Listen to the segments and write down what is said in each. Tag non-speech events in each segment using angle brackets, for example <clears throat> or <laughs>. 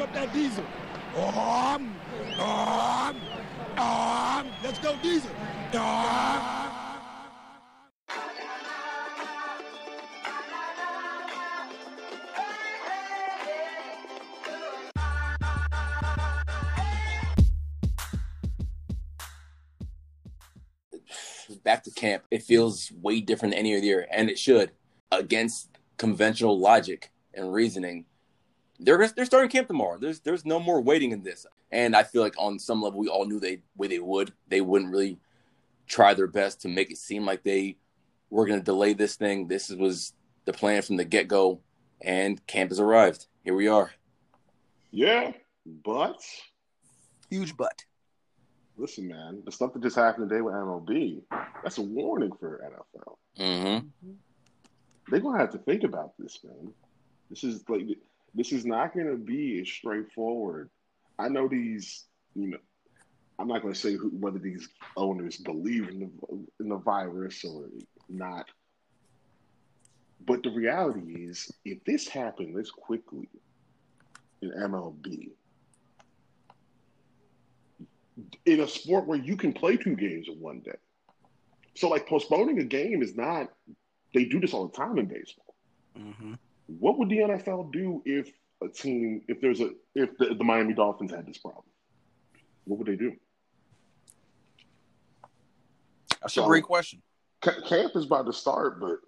up that diesel. Um, um, um, let's go diesel. Um. back to camp, it feels way different than any other year, and it should. Against conventional logic and reasoning, they're they're starting camp tomorrow. There's there's no more waiting in this, and I feel like on some level we all knew they way they would. They wouldn't really try their best to make it seem like they were going to delay this thing. This was the plan from the get go, and camp has arrived. Here we are. Yeah, but Huge butt. listen, man, the stuff that just happened today with MLB, that's a warning for NFL. Mm-hmm. They're gonna have to think about this, man. This is like this is not gonna be as straightforward. I know these, you know, I'm not gonna say who, whether these owners believe in the in the virus or not. But the reality is, if this happened this quickly in MLB, in a sport where you can play two games in one day, so like postponing a game is not. They do this all the time in baseball. Mm-hmm. What would the NFL do if a team, if there's a, if the, the Miami Dolphins had this problem? What would they do? That's So- a great question. Camp is about to start, but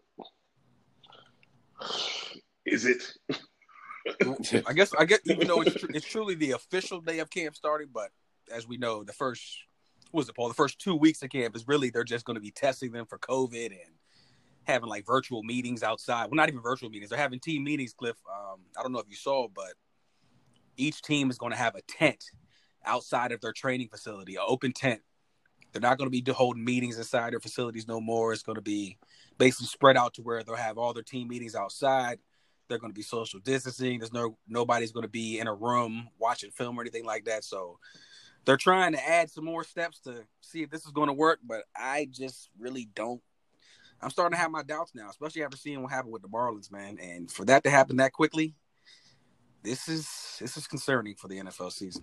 is it? <laughs> I guess I guess even though it's, tr- it's truly the official day of camp starting, but as we know, the first what was it, Paul? The first two weeks of camp is really they're just going to be testing them for COVID and having like virtual meetings outside. Well, not even virtual meetings. They're having team meetings. Cliff, um, I don't know if you saw, but each team is going to have a tent outside of their training facility, an open tent. They're not going to be holding meetings inside their facilities no more. It's going to be basically spread out to where they'll have all their team meetings outside. They're going to be social distancing. There's no nobody's going to be in a room watching film or anything like that. So they're trying to add some more steps to see if this is going to work. But I just really don't. I'm starting to have my doubts now, especially after seeing what happened with the Marlins, man. And for that to happen that quickly, this is this is concerning for the NFL season.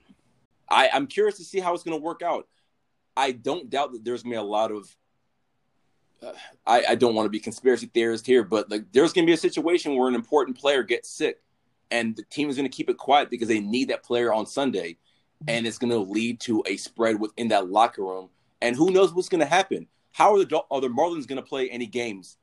I, I'm curious to see how it's going to work out. I don't doubt that there's going to be a lot of. Uh, I, I don't want to be conspiracy theorist here, but like there's going to be a situation where an important player gets sick, and the team is going to keep it quiet because they need that player on Sunday, and it's going to lead to a spread within that locker room. And who knows what's going to happen? How are the are the Marlins going to play any games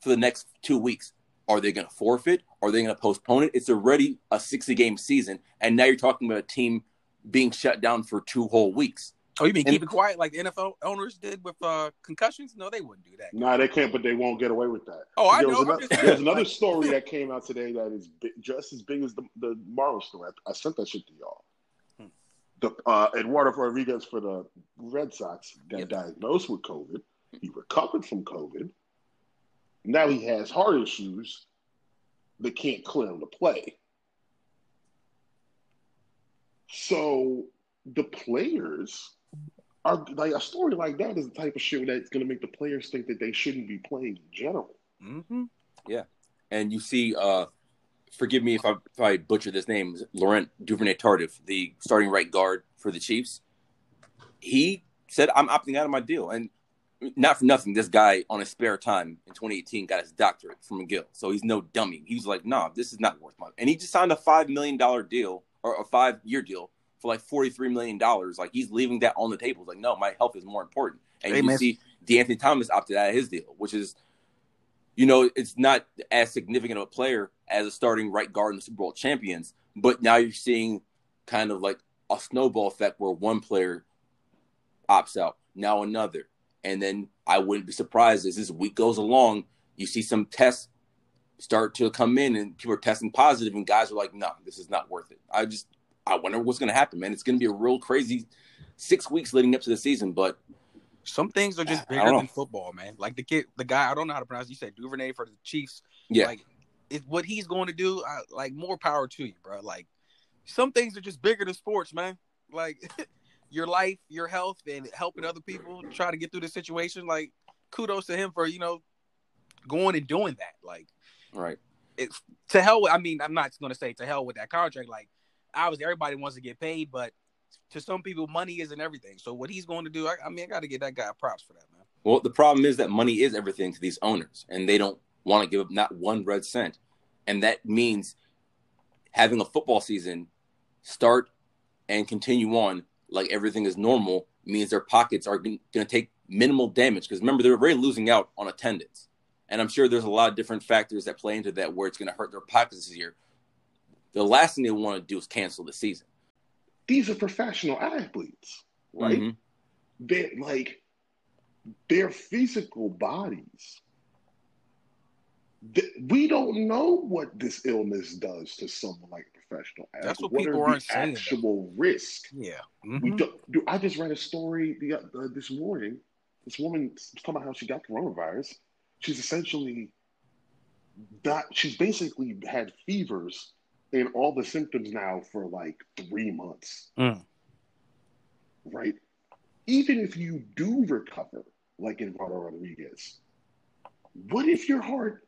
for the next two weeks? Are they going to forfeit? Are they going to postpone it? It's already a 60 game season, and now you're talking about a team being shut down for two whole weeks. Oh, you mean And- keep it quiet like the NFL owners did with uh, concussions? No, they wouldn't do that. No, they can't, but they won't get away with that. Oh, I There know. was I'm just saying, there's another <laughs> story that came out today that is bi- just as big as the, the Marlins story. I, I sent that shit to y'all. Hmm. The uh, Eduardo Rodriguez for the Red Sox got Yep. diagnosed with COVID. He recovered from COVID. Now he has heart issues that can't clear him to play. So the players are like a story like that is the type of shit that's going to make the players think that they shouldn't be playing in general. Mm-hmm. Yeah, and you see, uh, forgive me if I, if I butcher this name, Laurent Duvernay Tardif, the starting right guard for the Chiefs. He said, "I'm opting out of my deal," and not for nothing. This guy, on his spare time in 2018, got his doctorate from McGill, so he's no dummy. He's like, "Nah, this is not worth my." And he just signed a five million dollar deal or a five year deal for like forty three million dollars. Like he's leaving that on the table. He's like, no, my health is more important. And Hey, you man. see, De'Anthony Thomas opted out of his deal, which is you know, it's not as significant of a player as a starting right guard in the Super Bowl champions, but now you're seeing kind of like a snowball effect where one player opts out, now another. And then I wouldn't be surprised as this week goes along, you see some tests start to come in and people are testing positive and guys are like, no, this is not worth it. I just, I wonder what's going to happen, man. It's going to be a real crazy six weeks leading up to the season, but Some things are just bigger than football, man. Like the kid, the guy I don't know how to pronounce. You said Duvernay for the Chiefs. yeah, Like, is what he's going to do. I, like, more power to you, bro. Like, some things are just bigger than sports, man. Like, <laughs> your life, your health, and helping other people try to get through the situation. Like, kudos to him for you know going and doing that. Like, right. it's to hell. With, I mean, I'm not going to say to hell with that contract. Like, obviously everybody wants to get paid, but to some people, money isn't everything. So what he's going to do, I, I mean, I got to give that guy props for that, man. Well, the problem is that money is everything to these owners, and they don't want to give up not one red cent. And that means having a football season start and continue on like everything is normal means their pockets are going to take minimal damage because remember they're already losing out on attendance and i'm sure there's a lot of different factors that play into that where it's going to hurt their pockets this year the last thing they want to do is cancel the season These are professional athletes, right? Mhm. They're like their physical bodies. Th- We don't know what this illness does to someone like a professional athlete. That's what are people the aren't saying, though. Actual risk. Yeah. We don't, do, I just read a story the, uh, this morning. This woman was talking about how she got coronavirus. She's essentially that she's basically had fevers and all the symptoms now for like three months. Mm. Right? Even if you do recover, like in Eduardo Rodriguez, what if your heart?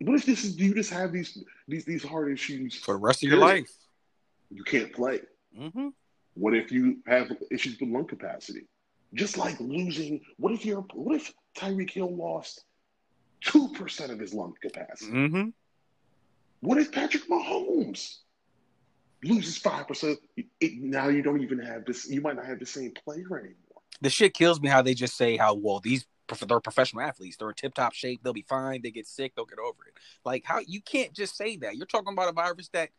What if this is do you just have these these these heart issues For the rest of your life. you can't play? Mm-hmm. What if you have issues with lung capacity? Just like losing, what if you're, what if Tyreek Hill lost two percent of his lung capacity? Mm-hmm. What if Patrick Mahomes loses five percent? Now you don't even have this. You might not have the same player anymore. The shit kills me how they just say how well these they're professional athletes. They're in tip top shape. They'll be fine. They get sick. They'll get over it. Like how you can't just say that. You're talking about a virus that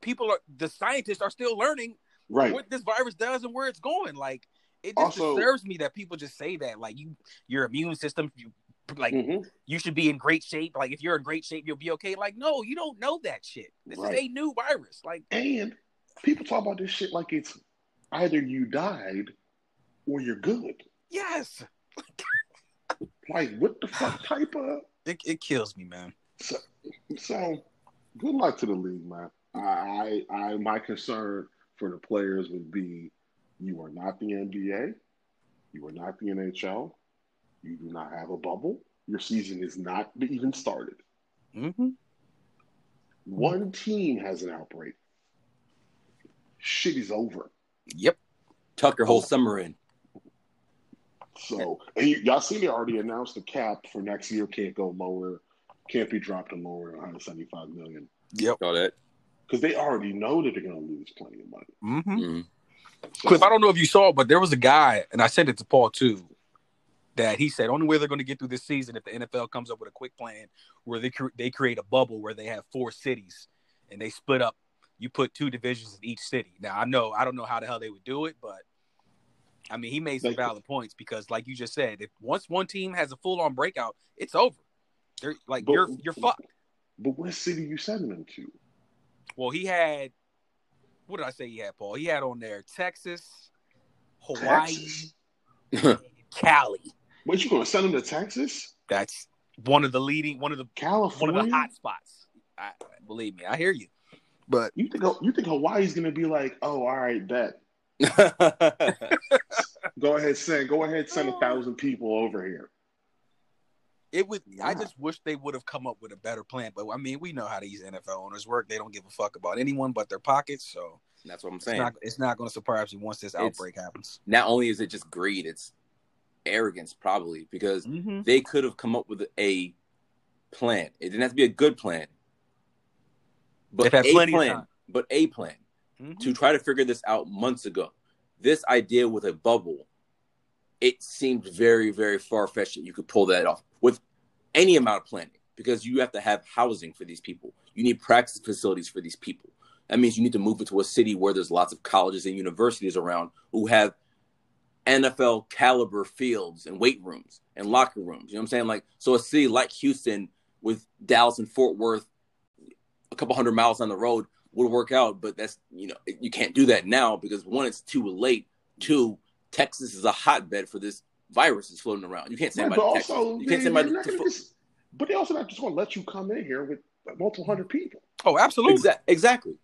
people are the scientists are still learning Right. what this virus does and where it's going. Like it just Also- disturbs me that people just say that. Like you, your immune system, you like Mhm. you should be in great shape. Like if you're in great shape, you'll be okay. Like no, you don't know that shit. This Right. is a new virus. Like And people talk about this shit like it's either you died or you're good. yes, <laughs> Like what the fuck <sighs> type of? it, it kills me, man. So, so good luck to the league, man. I, I, I, my concern for the players would be, you are not the NBA, you are not the NHL, you do not have a bubble. Your season is not even started. Mm-hmm. One team has an outbreak. Shit is over. Yep. tuck your whole summer in So, and you, y'all see they already announced the cap for next year can't go lower, can't be dropped to lower than 175 million Yep. got that because they already know that they're going to lose plenty of money. Mm-hmm. Mhm. So, Cliff, I don't know if you saw, but there was a guy, and I sent it to Paul too, that he said only way they're going to get through this season if the NFL comes up with a quick plan where they cre- they create a bubble where they have four cities and they split up. You put two divisions in each city. Now I know I don't know how the hell they would do it, but I mean he made some valid points because, like you just said, if once one team has a full on breakout, it's over. They're like But- you're you're fucked. But what city you sending them to? Well, he had what did I say he had, Paul? He had on there Texas, Hawaii, Texas. <laughs> Cali. What you going to send them to Texas, That's one of the leading, one of the one California? of the hot spots. I, believe me, I hear you. But You think you think Hawaii's going to be like, oh, all right, bet. <laughs> Go ahead, send. Go ahead, send Oh. a thousand people over here. it would. I just wish they would have come up with a better plan. But I mean, we know how these NFL owners work. They don't give a fuck about anyone but their pockets. So That's what I'm it's saying. not. It's not going to surprise you once this It's- outbreak happens. Not only is it just greed, it's arrogance probably because Mm-hmm. they could have come up with a plan. It didn't have to be a good plan, but had a plenty of plan. time. But a plan Mm-hmm. to try to figure this out months ago. This idea with a bubble, it seemed very, very far fetched that you could pull that off with any amount of planning because you have to have housing for these people. You need practice facilities for these people. That means you need to move into a city where there's lots of colleges and universities around who have NFL caliber fields and weight rooms and locker rooms. You know what I'm saying? Like, so a city like Houston with Dallas and Fort Worth, a couple hundred miles on the road, would work out. But that's, you know, you can't do that now because one, it's too late. Two, Texas is a hotbed for this virus that's floating around. You can't send Right, anybody but to Texas. also, You can't send they're anybody to gonna fo- just, but they also not just going to let you come in here with multiple hundred people. Oh, absolutely. Exa- exactly.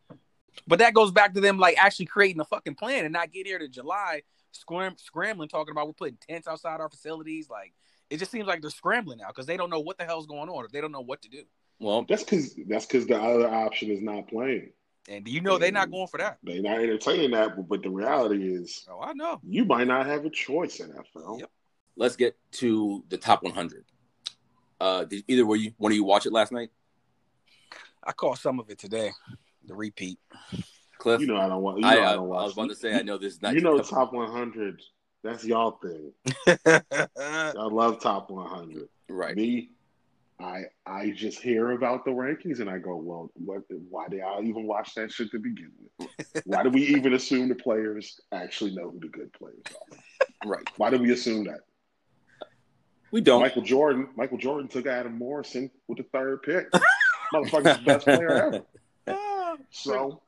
But that goes back to them like actually creating a fucking plan and not get here to July scram- scrambling, talking about we're putting tents outside our facilities. Like it just seems like they're scrambling now because they don't know what the hell's going on or they don't know what to do. Well, That's because that's because the other option is not playing. And you know they're not going for that. They're not entertaining that, but, but the reality is, Oh, I know. you might not have a choice in NFL. Yep. Let's get to the top 100. Uh, did either were you one of you watch it last night? I caught some of it today. The repeat. Cliff, You know I don't want. You know I, I, I, I don't watch. was about to say I know this is not you know your top 100. That's y'all thing. <laughs> I love top 100. right. Me, I I just hear about the rankings and I go, well, what? Why did I even watch that shit to begin with? Why do we <laughs> even assume the players actually know who the good players are? <laughs> Right. Why do we assume that? We don't. Michael Jordan, Michael Jordan took Adam Morrison with the third pick. Motherfucker's the best player ever. <laughs> Ah, so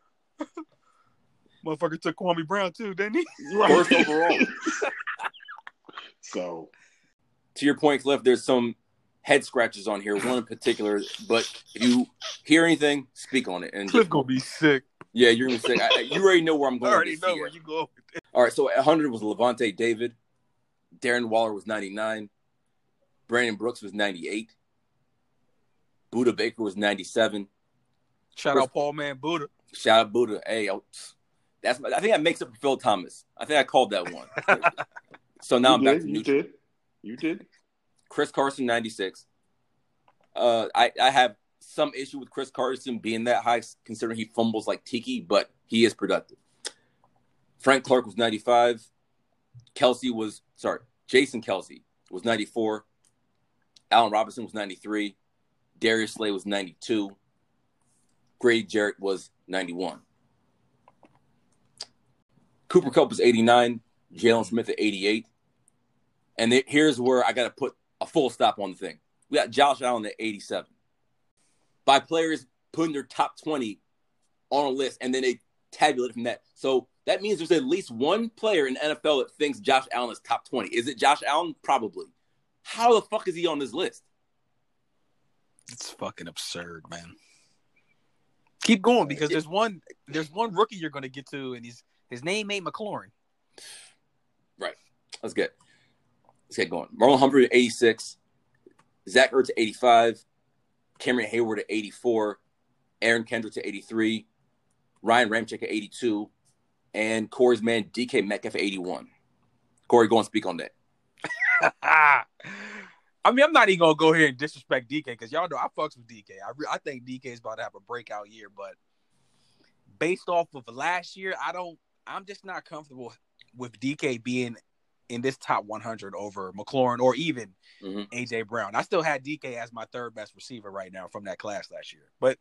Motherfucker took Kwame Brown too, didn't he? First overall. so to your point, Cliff, there's some head scratches on here, one in particular. But if you hear anything, speak on it. And Cliff gonna be sick. yeah, you're gonna say I, I- you already know where I'm I going. already know this where year. you go. All right, so 100 was Lavonte David, Darren Waller was 99, Brandon Brooks was 98, Budda Baker was 97. Shout out Paul Man Buddha. Shout out Buddha. Hey, oh, that's my, I think that makes up for Phil Thomas. I think I called that one. <laughs> so now you I'm back did, to you neutral. did, you did. Chris Carson, 96. Uh, I, I have some issue with Chris Carson being that high, considering he fumbles like Tiki, but he is productive. Frank Clark was 95. Kelce was, sorry, Jason Kelce was 94. Allen Robinson was 93. Darius Slay was 92. Grady Jarrett was 91. Cooper Kupp was 89. Jaylon Smith at 88. And then here's where I got to put a full stop on the thing. We got Josh Allen at 87. By players putting their top 20 on a list and then they tabulate from that. So that means there's at least one player in the NFL that thinks Josh Allen is top 20. Is it Josh Allen? Probably. How the fuck is he on this list? It's fucking absurd, man. Keep going uh, because there's one there's one rookie you're gonna get to, and he's his name ain't McLaurin. Right. Let's get let's get going. Marlon Humphrey at 86, Zach Ertz at 85, Cameron Heyward at 84, Aaron Kendrick at 83, Ryan Ramczyk at 82, and Corey's man DK Metcalf at 81. Corey, go and speak on that. <laughs> I mean, I'm not even gonna go here and disrespect DK because y'all know I fucks with DK. I re- I think DK is about to have a breakout year, but based off of last year, I don't. I'm just not comfortable with DK being in this top 100 over McLaurin or even Mhm. AJ Brown. I still had DK as my third best receiver right now from that class last year. But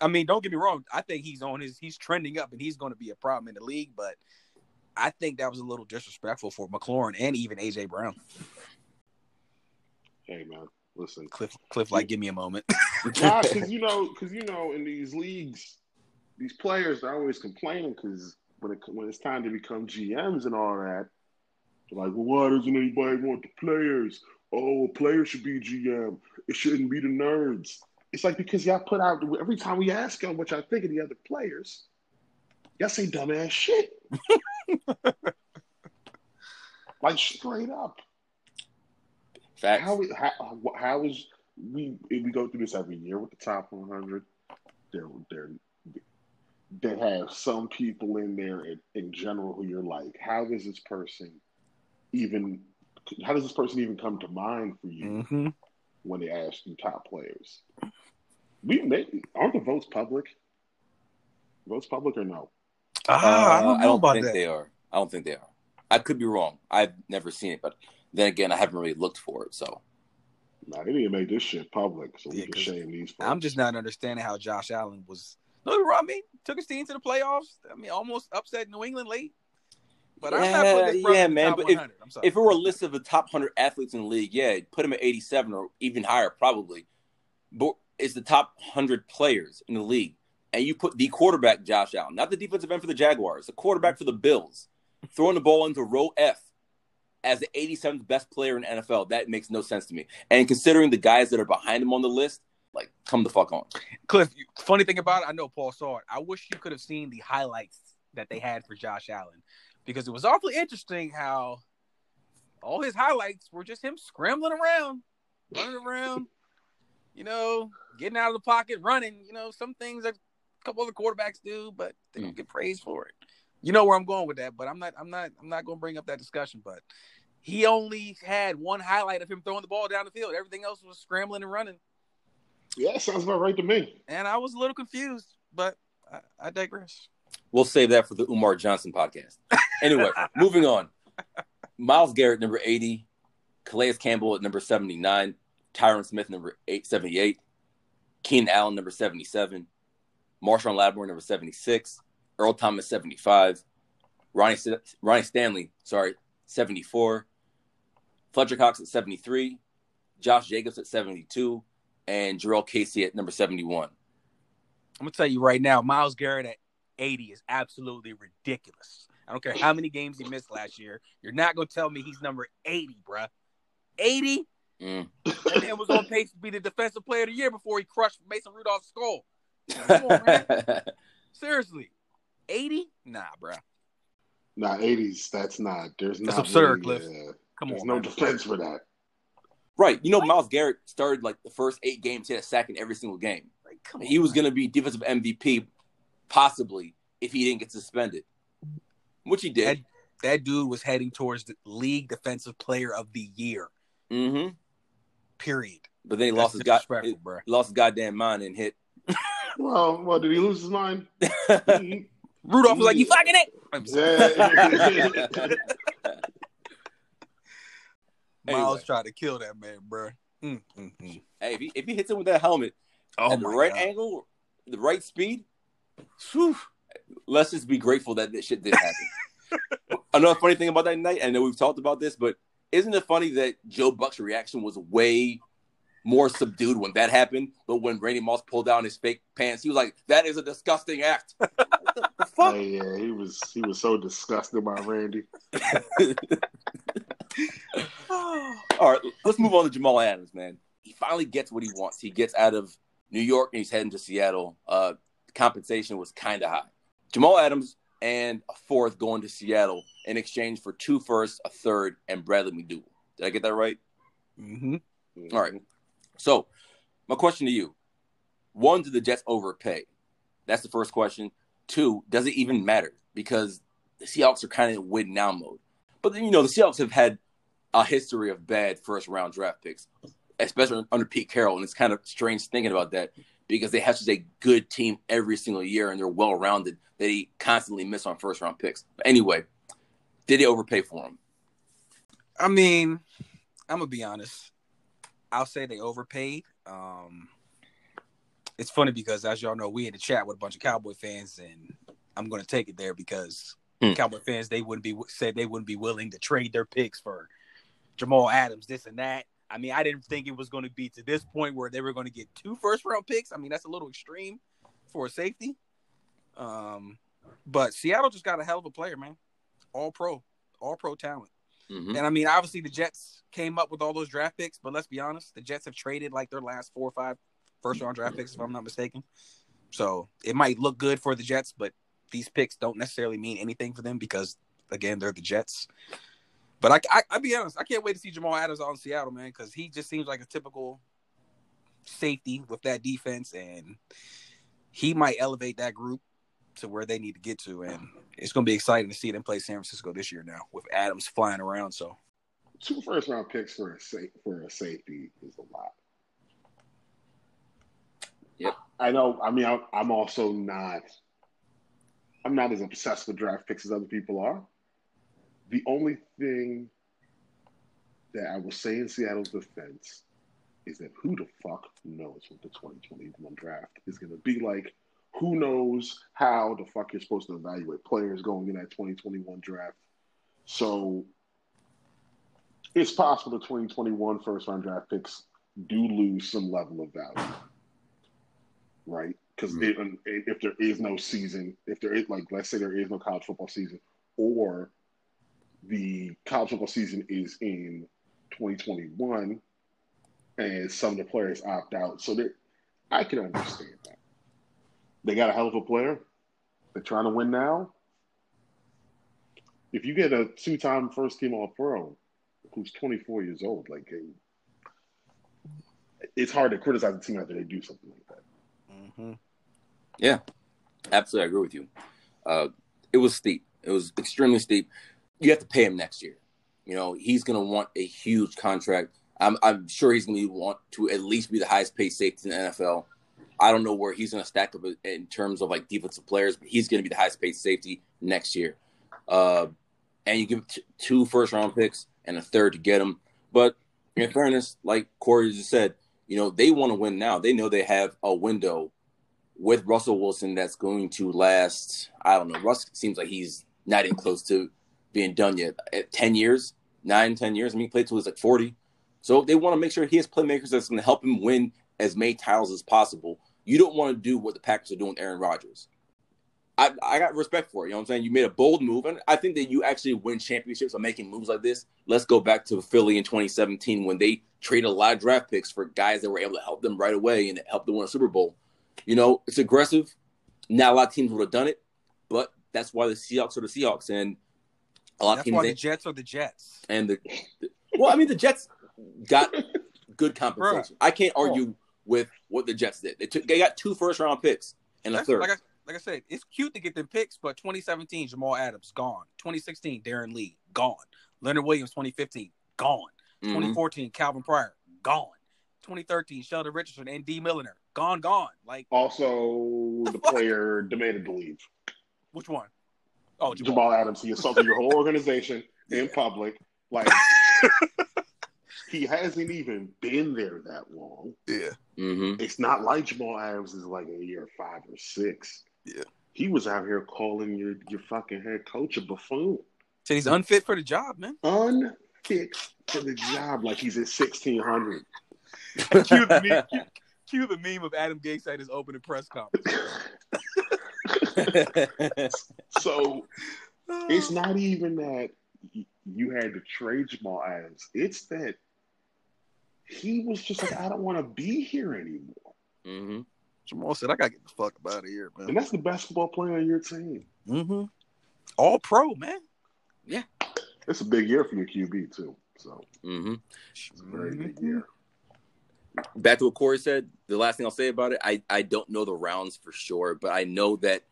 I mean, don't get me wrong. I think he's on his he's trending up and he's going to be a problem in the league. But I think that was a little disrespectful for McLaurin and even AJ Brown. Hey man, listen. Cliff, Cliff, like, give me a moment. <laughs> Nah, because you know, because you know, in these leagues, these players are always complaining because when it when it's time to become GMs and all that, they're like, well, why doesn't anybody want the players? Oh, a player should be GM. It shouldn't be the nerds. It's like because y'all put out every time we ask them what y'all think of the other players, y'all say dumbass shit. <laughs> like straight up. Facts. How how, how is we we go through this every year with the top 100? There there they they have some people in there in, in general who you're like, how does this person even how does this person even come to mind for you mm-hmm. when they ask you top players? We make aren't the votes public? Votes public or no? Ah, I don't Uh, know about think that. they are. I don't think they are. I could be wrong. I've never seen it, but then again, I haven't really looked for it. So Nah, they need to make this shit public so we Yeah, can 'cause shame these folks. I'm just not understanding how Josh Allen was. No, I mean, took his team to the playoffs. I mean, almost upset New England late. But I'm not putting this Yeah, man, but if- if it were a list of the top 100 athletes in the league, yeah, put him at 87 or even higher, probably. But it's the top 100 players in the league. And you put the quarterback, Josh Allen, not the defensive end for the Jaguars, the quarterback for the Bills, throwing the ball into row F as the 87th best player in the NFL. That makes no sense to me. And considering the guys that are behind him on the list, like, come the fuck on. Cliff, funny thing about it, I know Paul saw it. I wish you could have seen the highlights that they had for Josh Allen because it was awfully interesting how all his highlights were just him scrambling around, running around, you know, getting out of the pocket, running. You know, some things that a couple other quarterbacks do, but they don't Mm. get praised for it. You know where I'm going with that, but I'm not. I'm not. I'm not going to bring up that discussion. But he only had one highlight of him throwing the ball down the field. Everything else was scrambling and running, Yeah, sounds about right to me. and I was a little confused. But I, I digress. We'll save that for the Umar Johnson podcast. <laughs> Anyway, moving on. Myles Garrett, number 80. Calais Campbell at number 79. Tyron Smith, number 878. Keenan Allen, number 77. Marshon Lattimore, number 76. Earl Thomas, 75. Ronnie, Ronnie Stanley, sorry, 74. Fletcher Cox at 73. Josh Jacobs at 72. And Jurrell Casey at number 71. I'm gonna tell you right now, Myles Garrett at 80 is absolutely ridiculous. I don't care how many games he missed last year. You're not gonna tell me he's number 80, bruh. 80? Mm. That man was on pace to be the defensive player of the year before he crushed Mason Rudolph's skull. Come on, man. <laughs> Seriously. 80? Nah, bruh. Nah, 80s, that's not. There's That's not. absurd, really, Cliff. uh, Come there's on. no man. defense for that. Right. You know, Myles Garrett started like the first eight games, he had a sack in every single game. Like, come on, He was going to be defensive MVP, possibly, if he didn't get suspended, which he did. that dude was heading towards the league defensive player of the year. hmm Period. But then he That's lost his, god, disrespectful, bruh. he lost his goddamn mind and hit. <laughs> Well, well, did he lose his mind? <laughs> Rudolph was like, "You fucking it." I'm sorry. yeah. <laughs> Myles Anyway. tried to kill that man, bruh. Mm, mm, mm. hey, if he, if he hits him with that helmet Oh at the right God. angle, the right speed, whew, let's just be grateful that this shit did happen. <laughs> Another funny thing about that night, I know we've talked about this, but isn't it funny that Joe Buck's reaction was way more subdued when that happened? But when Randy Moss pulled down his fake pants, he was like, "That is a disgusting act." <laughs> what the, the fuck? Hey, yeah, he was he was so disgusted by Randy. <laughs> All right, let's move on to Jamal Adams, man. He finally gets what he wants. He gets out of New York and he's heading to Seattle. Uh, compensation was kind of high. Jamal Adams and a fourth going to Seattle in exchange for two firsts, a third, and Bradley McDougald. Did I get that right? hmm All right. So, my question to you: One, do the Jets overpay? That's the first question. Two, does it even matter? Because the Seahawks are kind of in win now mode. But then, you know, the Seahawks have had a history of bad first round draft picks, especially under Pete Carroll. And it's kind of strange thinking about that because they have such a good team every single year and they're well rounded. They constantly miss on first round picks. But anyway, did they overpay for him? I mean, I'm gonna be honest. I'll say they overpaid. Um, it's funny because, as y'all know, we in the chat with a bunch of Cowboy fans, and I'm gonna take it there because Hmm. Cowboy fans they wouldn't be said they wouldn't be willing to trade their picks for Jamal Adams, this and that. I mean, I didn't think it was going to be to this point where they were going to get two first round picks. I mean, that's a little extreme for a safety. Um, but Seattle just got a hell of a player, man. All pro, all pro talent. Mhm. And I mean, obviously the Jets came up with all those draft picks, but let's be honest, the Jets have traded like their last four or five first round draft picks, if I'm not mistaken. So it might look good for the Jets, but these picks don't necessarily mean anything for them because again, they're the Jets. But I, I, I'll be honest, I can't wait to see Jamal Adams on Seattle, man, because he just seems like a typical safety with that defense, and he might elevate that group to where they need to get to, and it's going to be exciting to see them play San Francisco this year now with Adams flying around. So Two first round picks for a sa- for a safety is a lot. Yep. I know. I mean, I, I'm also not. I'm not as obsessed with draft picks as other people are. The only thing that I will say in Seattle's defense is that who the fuck knows what the 2021 draft is going to be like? Who knows how the fuck you're supposed to evaluate players going in that 2021 draft? So it's possible the 2021 first round draft picks do lose some level of value, right? Because Mhm. if there is no season, if there is like, let's say there is no college football season, or the college football season is in 2021, and some of the players opt out, so that I can understand that. They got a hell of a player. They're trying to win now. If you get a two-time first-team All-Pro who's 24 years old, like it's hard to criticize the team after they do something like that. mm-hmm. Yeah. Absolutely, I agree with you. Uh, it was steep. It was extremely steep. You have to pay him next year. You know, he's going to want a huge contract. I'm, I'm sure he's going to want to at least be the highest paid safety in the NFL. I don't know where he's going to stack up in terms of like defensive players, but he's going to be the highest paid safety next year. Uh, and you give t- two first round picks and a third to get him. But in fairness, like Corey just said, you know, they want to win now. They know they have a window with Russell Wilson that's going to last. I don't know. Russ seems like he's not even close to being done yet. At 10 years, nine, 10 years. I mean, he played till he's like 40. So they want to make sure he has playmakers that's going to help him win as many titles as possible. You don't want to do what the Packers are doing with Aaron Rodgers. I, I got respect for it. You know what I'm saying? You made a bold move, and I think that you actually win championships by making moves like this. Let's go back to Philly in 2017 when they traded a lot of draft picks for guys that were able to help them right away and help them win a Super Bowl. You know, it's aggressive. Not a lot of teams would have done it, but that's why the Seahawks are the Seahawks, and a lot That's of teams. why the Jets are the Jets. and the, the- well, I mean, the Jets got <laughs> good compensation. I can't argue with what the Jets did. They took they got two first round picks and a third. Like I, like I said, it's cute to get them picks, but 2017 Jamal Adams gone. 2016 Darron Lee gone. Leonard Williams 2015 gone. Mhm. 2014 Calvin Pryor gone. 2013 Sheldon Richardson and Dee Milliner gone, gone. Like Also, the player demanded to leave. which one? Oh, Jamal. Jamal Adams, he assaulted your whole organization in public. Like, <laughs> he hasn't even been there that long. Yeah. Mhm. It's not like Jamal Adams is like in year five or six. Yeah. He was out here calling your, your fucking head coach a buffoon. So he's unfit for the job, man. Unfit for the job like he's at 1600. <laughs> cue, the meme, cue, cue the meme of Adam Gase at his opening press conference. <laughs> <laughs> so it's not even that you had to trade Jamal Adams. It's that he was just like, I don't want to be here anymore. Mhm. Jamal said, "I gotta get the fuck out of here, man. And that's the basketball player on your team. Mm-hmm. All pro, man. Yeah. It's a big year for your QB, too. So Mhm. it's a very Mm-hmm. big year. Back to what Corey said. The last thing I'll say about it, I I don't know the rounds for sure, but I know that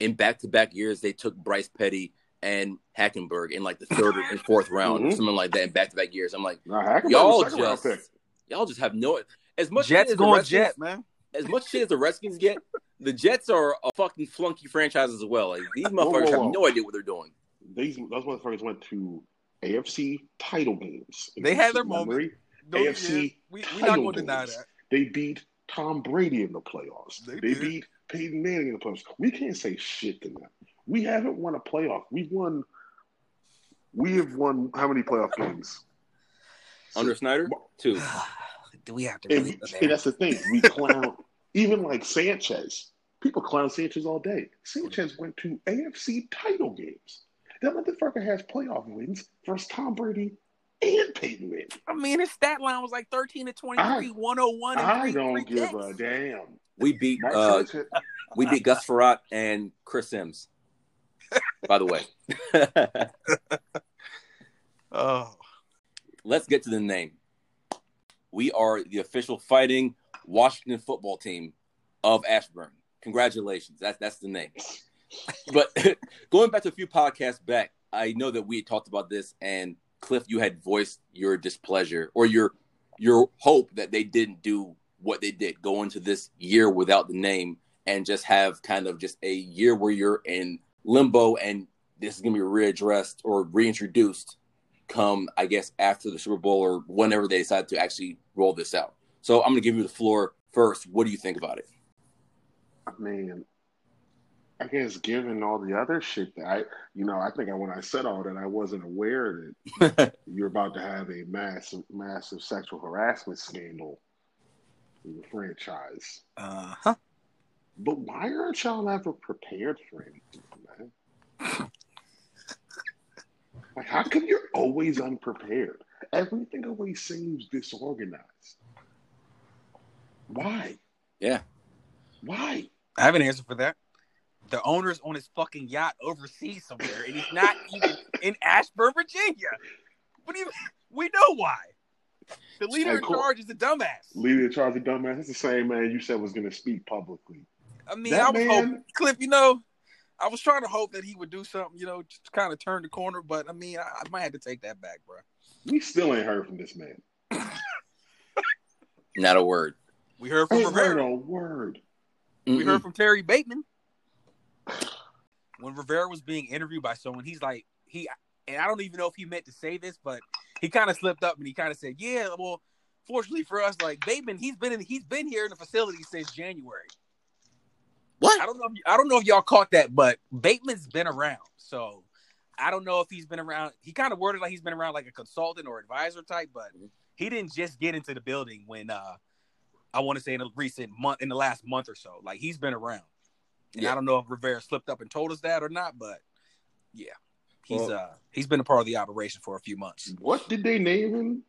in back to back years they took Bryce Petty and Hackenberg in like the third and fourth round, or Mhm. something like that in back to back years. I'm like, Now, y'all was a second round just y'all just have no as much Jets as the going Redskins- jet, man. as much shit as the Redskins get, the Jets are a fucking flunky franchise as well. Like these whoa, motherfuckers whoa. have no idea what they're doing. These those motherfuckers went to AFC title games. They had their Memory, No, AFC yeah, we we not title going to deny games. that. They beat Tom Brady in the playoffs. They They, beat Peyton Manning in the playoffs. We can't say shit to them. We haven't won a playoff. We've won. We have won how many playoff games? Under Snyder, two. <sighs> Do we have to And, really we- and that's the thing. We clown even like Sanchez. People clown Sanchez all day. Sanchez went to AFC title games. That motherfucker has playoff wins versus Tom Brady and Peyton Manning. I mean, his stat line was like 13 to 23, 101, and I three, don't three give picks. a damn. We beat uh, we beat Gus Frerotte and Chris Sims. By the way, <laughs> Oh, let's get to the name. We are the official fighting Washington football team of Ashburn. Congratulations. That's that's the name. <laughs> But <laughs> going back to a few podcasts back, I know that we had talked about this, and Cliff, you had voiced your displeasure or your your hope that they didn't do what they did, go into this year without the name and just have kind of just a year where you're in limbo and this is gonna be readdressed or reintroduced come, I guess, after the Super Bowl or whenever they decide to actually roll this out. So I'm gonna give you the floor first. What do you think about it? I mean, I guess given all the other shit that I, you know, I think I, when I said all that, I wasn't aware that <laughs> you're about to have a massive, massive sexual harassment scandal the franchise. uh huh. But why aren't y'all ever prepared for anything, man? <laughs> Like, how come you're always unprepared? Everything always seems disorganized. Why? Yeah. Why? I have an answer for that. The owner's on his fucking yacht overseas somewhere, and he's not even in Ashburn, Virginia. What do you? We know why. The leader Hey, in cool. charge is the dumbass. Leader in charge of dumbass. That's the same man you said was going to speak publicly. I mean, That I was man- hoping, Cliff. You know, I was trying to hope that he would do something. You know, just kind of turn the corner. But I mean, I, I might have to take that back, bro. We still ain't heard from this man. <laughs> Not a word. We heard from Ain't heard Rivera. a word. We Mm-mm. heard from Terry Bateman. When Rivera was being interviewed by someone, he's like, he, and I don't even know if he meant to say this, but he kind of slipped up and he kind of said, "Yeah, well, fortunately for us, like Bateman, he's been in, he's been here in the facility since January. What? I don't know. If, I don't know if y'all caught that, but Bateman's been around, so I don't know if he's been around. He kind of worded like he's been around like a consultant or advisor type, but he didn't just get into the building when uh I want to say in a recent month, in the last month or so. Like he's been around. And Yeah. I don't know if Rivera slipped up and told us that or not, but yeah, he's Well- uh he's been a part of the operation for a few months. What did they name him?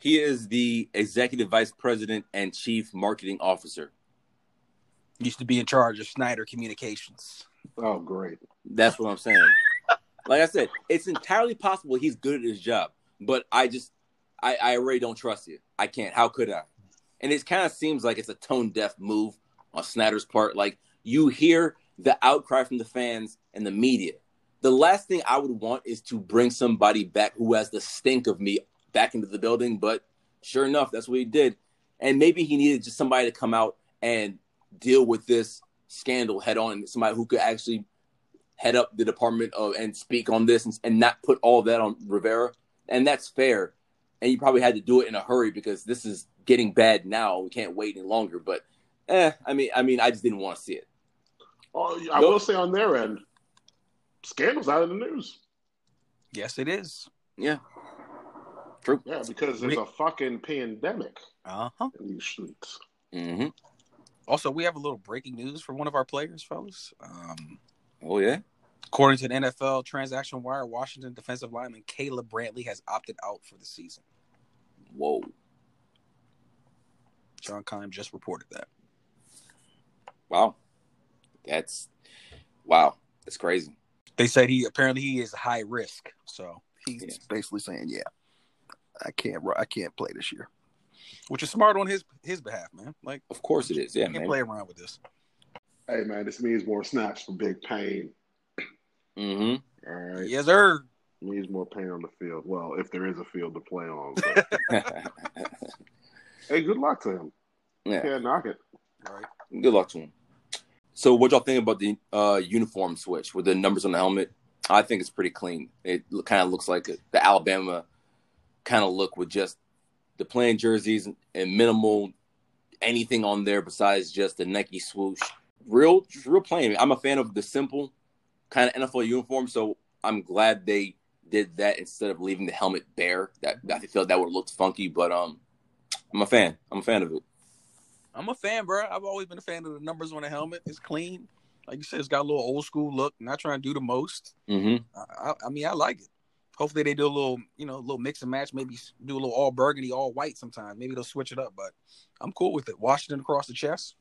He is the executive vice president and chief marketing officer. Used to be in charge of Snyder Communications. Oh, great. That's what I'm saying. like I said, it's entirely possible he's good at his job, but I just, I, I already don't trust you. I can't. How could I? And it kind of seems like it's a tone deaf move on Snyder's part. Like you hear the outcry from the fans and the media. The last thing I would want is to bring somebody back who has the stink of me back into the building. But sure enough, that's what he did. And maybe he needed just somebody to come out and deal with this scandal head on. Somebody who could actually head up the department of, and speak on this and, and not put all that on Rivera. And that's fair. And you probably had to do it in a hurry because this is getting bad now. We can't wait any longer. But eh, I mean, I mean, I just didn't want to see it. Oh, I Go- will say on their end, scandals out of the news. Yes, it is. Yeah, true. Yeah, because there's a fucking pandemic Uh huh. in these streets. hmm Also, we have a little breaking news for one of our players, fellas. Um, Oh yeah. according to the NFL Transaction Wire, Washington defensive lineman Caleb Brantley has opted out for the season. Whoa. John Keim just reported that. Wow. That's wow. That's crazy. They said he apparently he is high risk, so he's Yeah. basically saying, "Yeah, I can't, I can't play this year," which is smart on his his behalf, man. Like, Of course it is. Yeah, you can't man. play around with this. Hey, man, this means more snaps for Big Pain. Mm hmm All right. Yes, sir. means more pain on the field. Well, if there is a field to play on. <laughs> Hey, good luck to him. yeah. Can't knock it. All right. Good luck to him. So, what y'all think about the uh, uniform switch with the numbers on the helmet? I think it's pretty clean. It kind of looks like the Alabama kind of look with just the plain jerseys and minimal anything on there besides just the Nike swoosh. Real, real plain. I'm a fan of the simple kind of NFL uniform, so I'm glad they did that instead of leaving the helmet bare. That I feel that would have looked funky, but um, I'm a fan. I'm a fan of it. I'm a fan, bro. I've always been a fan of the numbers on the helmet. It's clean, like you said. It's got a little old school look. Not trying to do the most. hmm I, I, I mean, I like it. Hopefully, they do a little, you know, a little mix and match. Maybe do a little all burgundy, all white. Sometimes, maybe they'll switch it up. But I'm cool with it. Washington across the chest.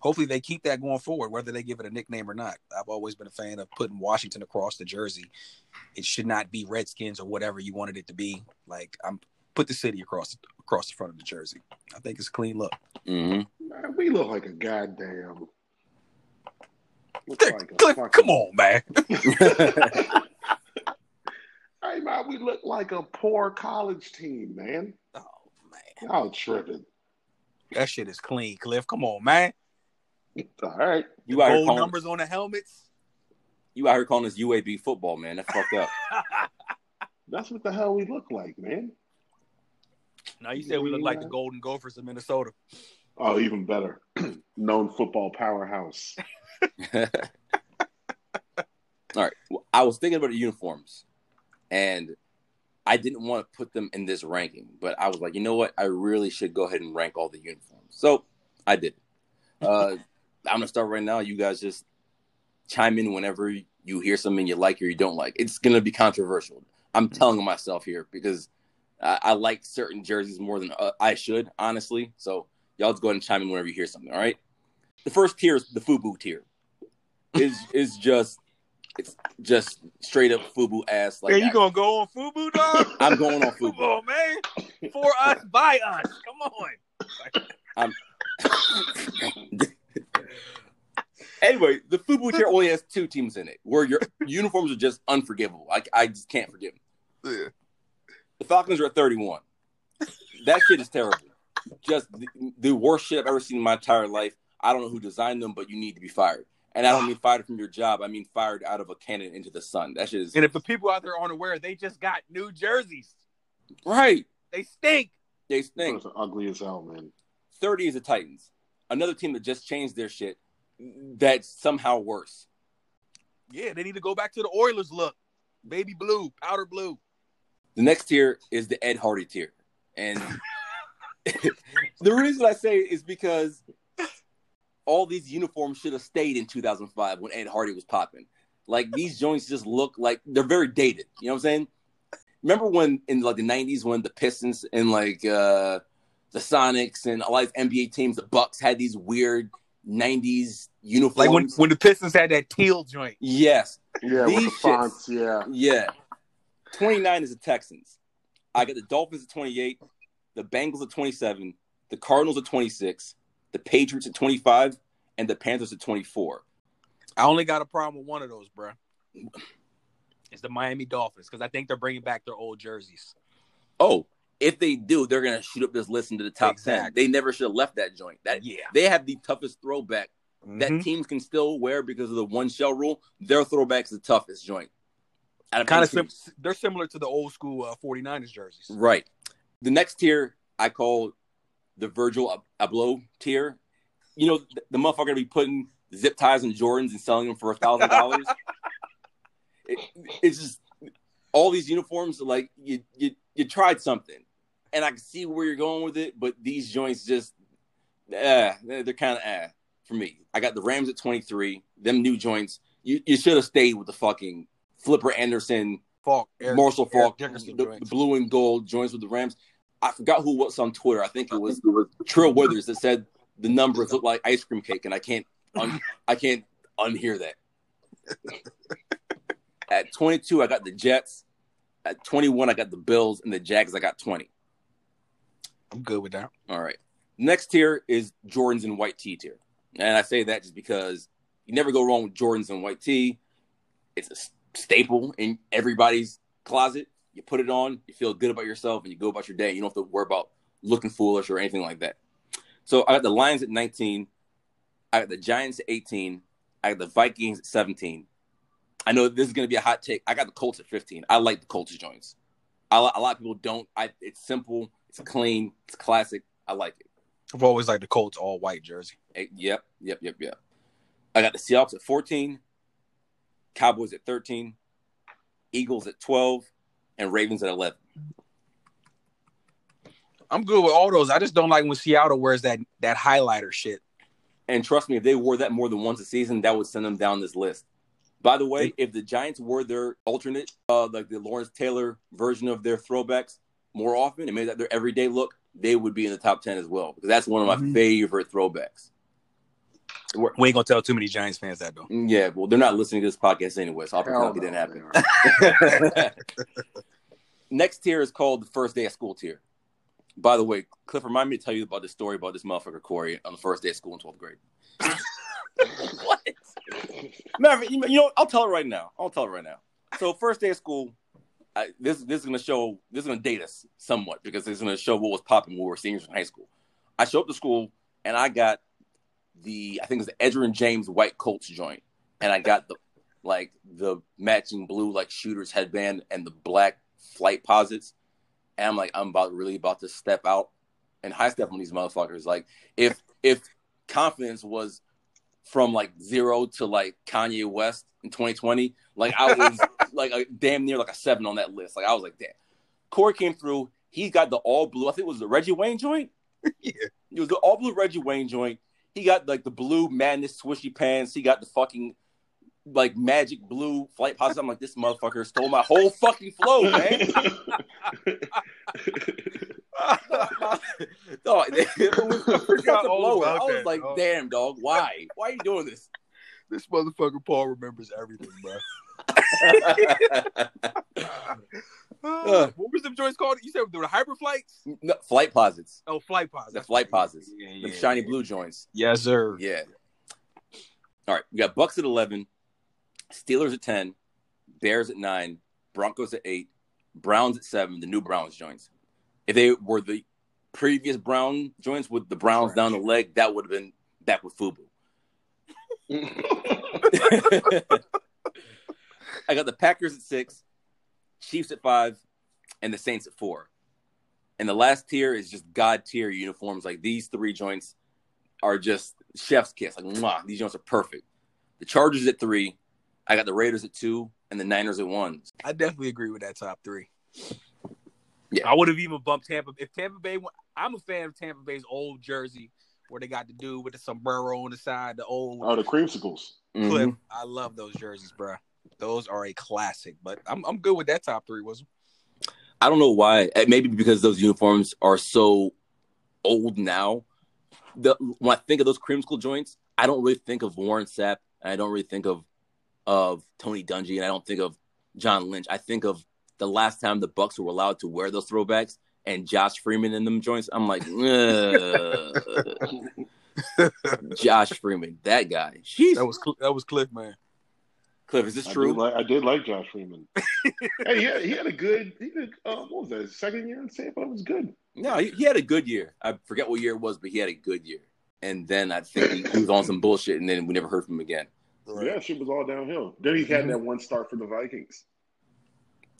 Hopefully, they keep that going forward, whether they give it a nickname or not. I've always been a fan of putting Washington across the jersey. It should not be Redskins or whatever you wanted it to be. Like I'm put the city across across the front of the jersey. I think it's a clean look. hmm Man, we look like a goddamn. Cliff, like a Cliff, fucking- come on, man. <laughs> <laughs> Hey, man, we look like a poor college team, man. oh man, Y'all tripping. that shit is clean, Cliff. Come on, man. All right. You out here Gold calling, numbers on the helmets. you out here calling this UAB football, man. That's fucked up. <laughs> That's what the hell we look like, man. Now you said we look like the Golden Gophers of Minnesota. Oh, even better. <clears throat> Known football powerhouse. <laughs> All right. Well, I was thinking about the uniforms, and I didn't want to put them in this ranking, but I was like, you know what? I really should go ahead and rank all the uniforms. So I did. Uh, <laughs> I'm gonna start right now. You guys just chime in whenever you hear something you like or you don't like. It's gonna be controversial. I'm telling myself here because I, I like certain jerseys more than uh, I should, honestly. So y'all just go ahead and chime in whenever you hear something. All right. The first tier is the FUBU tier. Is <laughs> is just it's just straight up FUBU ass. Like Hey, you I- gonna go on Fubu, dog? I'm going on Come FUBU. on, man. For us, by us. Come on. I'm. <laughs> anyway, the FUBU tier only has two teams in it, where your uniforms are just unforgivable. I, I just can't forgive them. Yeah. The Falcons are at 31. That shit is terrible. Just the, the worst shit I've ever seen in my entire life. I don't know who designed them, but you need to be fired. And I don't mean fired from your job. I mean fired out of a cannon into the sun. That shit is And if the people out there aren't aware, they just got new jerseys. right. They stink. They stink. Those are ugly as hell, man. 30 is the Titans. Another team that just changed their shit that's somehow worse. Yeah, they need to go back to the Oilers look. Baby blue, powder blue. The next tier is the Ed Hardy tier. And <laughs> the reason I say it is because all these uniforms should have stayed in 2005 when Ed Hardy was popping. Like these joints just look like they're very dated. You know what I'm saying? Remember when in like the 90s when the Pistons and like uh the Sonics and a lot of NBA teams, the Bucks had these weird 90s uniforms. Like when, when the Pistons had that teal joint. yes. Yeah, with These the shits. fonts, yeah. Yeah. 29 is the Texans. I got the Dolphins at 28, the Bengals at 27, the Cardinals at 26, the Patriots at 25, and the Panthers at 24. I only got a problem with one of those, bro. It's the Miami Dolphins because I think they're bringing back their old jerseys. Oh, if they do, they're going to shoot up this list into the top 10. They never should have left that joint. That Yeah. They have the toughest throwback that Mhm. teams can still wear because of the one shell rule. Their throwback's the toughest joint. Kind of sim- they're similar to the old school uh, 49ers jerseys. Right. The next tier I call the Virgil Ab- Abloh tier. You know, the, the motherfucker to be putting zip ties and Jordans and selling them for a thousand dollars. <laughs> It's just all these uniforms. Like you, you, you tried something, and I can see where you're going with it, but these joints just, uh, they're kind of uh for me. I got the Rams at 23. Them new joints. You, you should have stayed with the fucking Flipper Anderson Faulk, Eric, Marshall Faulk, Dickerson the, blue and gold joins with the Rams. I forgot who was on Twitter. I think it was Trill Withers that said the numbers look like ice cream cake, and I can't, un, I can't unhear that. At 22, I got the Jets. At 21, I got the Bills, and the Jags. I got 20. I'm good with that. All right. Next tier is Jordans and white tee tier, and I say that just because you never go wrong with Jordans and white tee. It's a staple in everybody's closet. You put it on, you feel good about yourself, and you go about your day. You don't have to worry about looking foolish or anything like that. So I got the Lions at 19. I got the Giants at 18. I got the Vikings at 17. I know this is going to be a hot take. I got the Colts at 15. I like the Colts joints. I, a lot of people don't. I, it's simple. It's clean. It's classic. I like it. I've always liked the Colts all white jersey. Yep, yep, yep, yep. I got the Seahawks at 14, Cowboys at 13, Eagles at 12, and Ravens at 11. I'm good with all those. I just don't like when Seattle wears that that highlighter shit. And trust me, if they wore that more than once a season, that would send them down this list. By the way, if the Giants wore their alternate, uh, like the Lawrence Taylor version of their throwbacks more often and made that their everyday look, they would be in the top 10 as well. Because that's one of my Mhm. favorite throwbacks. We're- We ain't gonna tell too many Giants fans that though. Mm, yeah, well, they're not listening to this podcast anyway, so I'll Hell pretend no, it didn't happen. <laughs> Next tier is called the first day of school tier. By the way, Cliff, remind me to tell you about this story about this motherfucker Corey on the first day of school in 12th grade. <laughs> what? Maverick, you you know, I'll tell it right now. I'll tell it right now. So first day of school, I, this this is gonna show this is gonna date us somewhat because it's gonna show what was popping when we were seniors in high school. I show up to school and I got the I think it was the Edgerrin James white Colts joint, and I got the like the matching blue like shooter's headband and the black flight posits. And I'm like, I'm about really about to step out and high step on these motherfuckers. Like if if confidence was from like zero to like Kanye West in 2020, like I was <laughs> like a, damn near like a seven on that list. Like I was like, damn. Corey came through. He got the all blue. I think it was the Reggie Wayne joint. <laughs> Yeah. It was the all blue Reggie Wayne joint. He got like the blue madness swishy pants. He got the fucking like magic blue flight posits. I'm like, this motherfucker stole my whole fucking flow, man. <laughs> dog, it <laughs> was the first Forgot to all blow. I was that, like, dog. damn, dog, why? Why are you doing this? this motherfucker Paul remembers everything, bro. <laughs> Uh. what was the joints called? You said the hyper flights? no, flight posits, Oh, flight pods. the flight posits, Yeah, the yeah, shiny yeah. blue joints. Yes, sir. Yeah. All right, we got Bucks at eleven, Steelers at ten, Bears at nine, Broncos at eight, Browns at seven. The new Browns joints. If they were the previous Brown joints with the Browns down the leg, that would have been back with Fubu. <laughs> <laughs> I got the Packers at six, Chiefs at five, and the Saints at four. And the last tier is just God tier uniforms. Like these three joints are just chef's kiss. Like, mwah, these joints are perfect. The Chargers at three. I got the Raiders at two and the Niners at one. I definitely agree with that top three. Yeah. I would have even bumped Tampa. If Tampa Bay, went- I'm a fan of Tampa Bay's old jersey where they got the dude with the sombrero on the side, the old Oh, the creamsicles. Mhm. I love those jerseys, bro. Those are a classic. But I'm I'm good with that top three. Was I don't know why. Eh, Maybe because those uniforms are so old now. The when I think of those creamsicle joints, I don't really think of Warren Sapp, and I don't really think of of Tony Dungy, and I don't think of John Lynch. I think of the last time the Bucks were allowed to wear those throwbacks and Josh Freeman in them joints. I'm like, <laughs> Josh Freeman, that guy. Jeez. that was that was Cliff, man. Cliff, is this I true? did like I did like Josh Freeman. <laughs> hey, he had, he had a good. He did. Uh, what was that? His second year in Tampa it was good. No, he, he had a good year. I forget what year it was, but he had a good year. And then I think he, he was on some bullshit, and then we never heard from him again. Yeah, shit was all downhill. Then he had Mhm. that one start for the Vikings.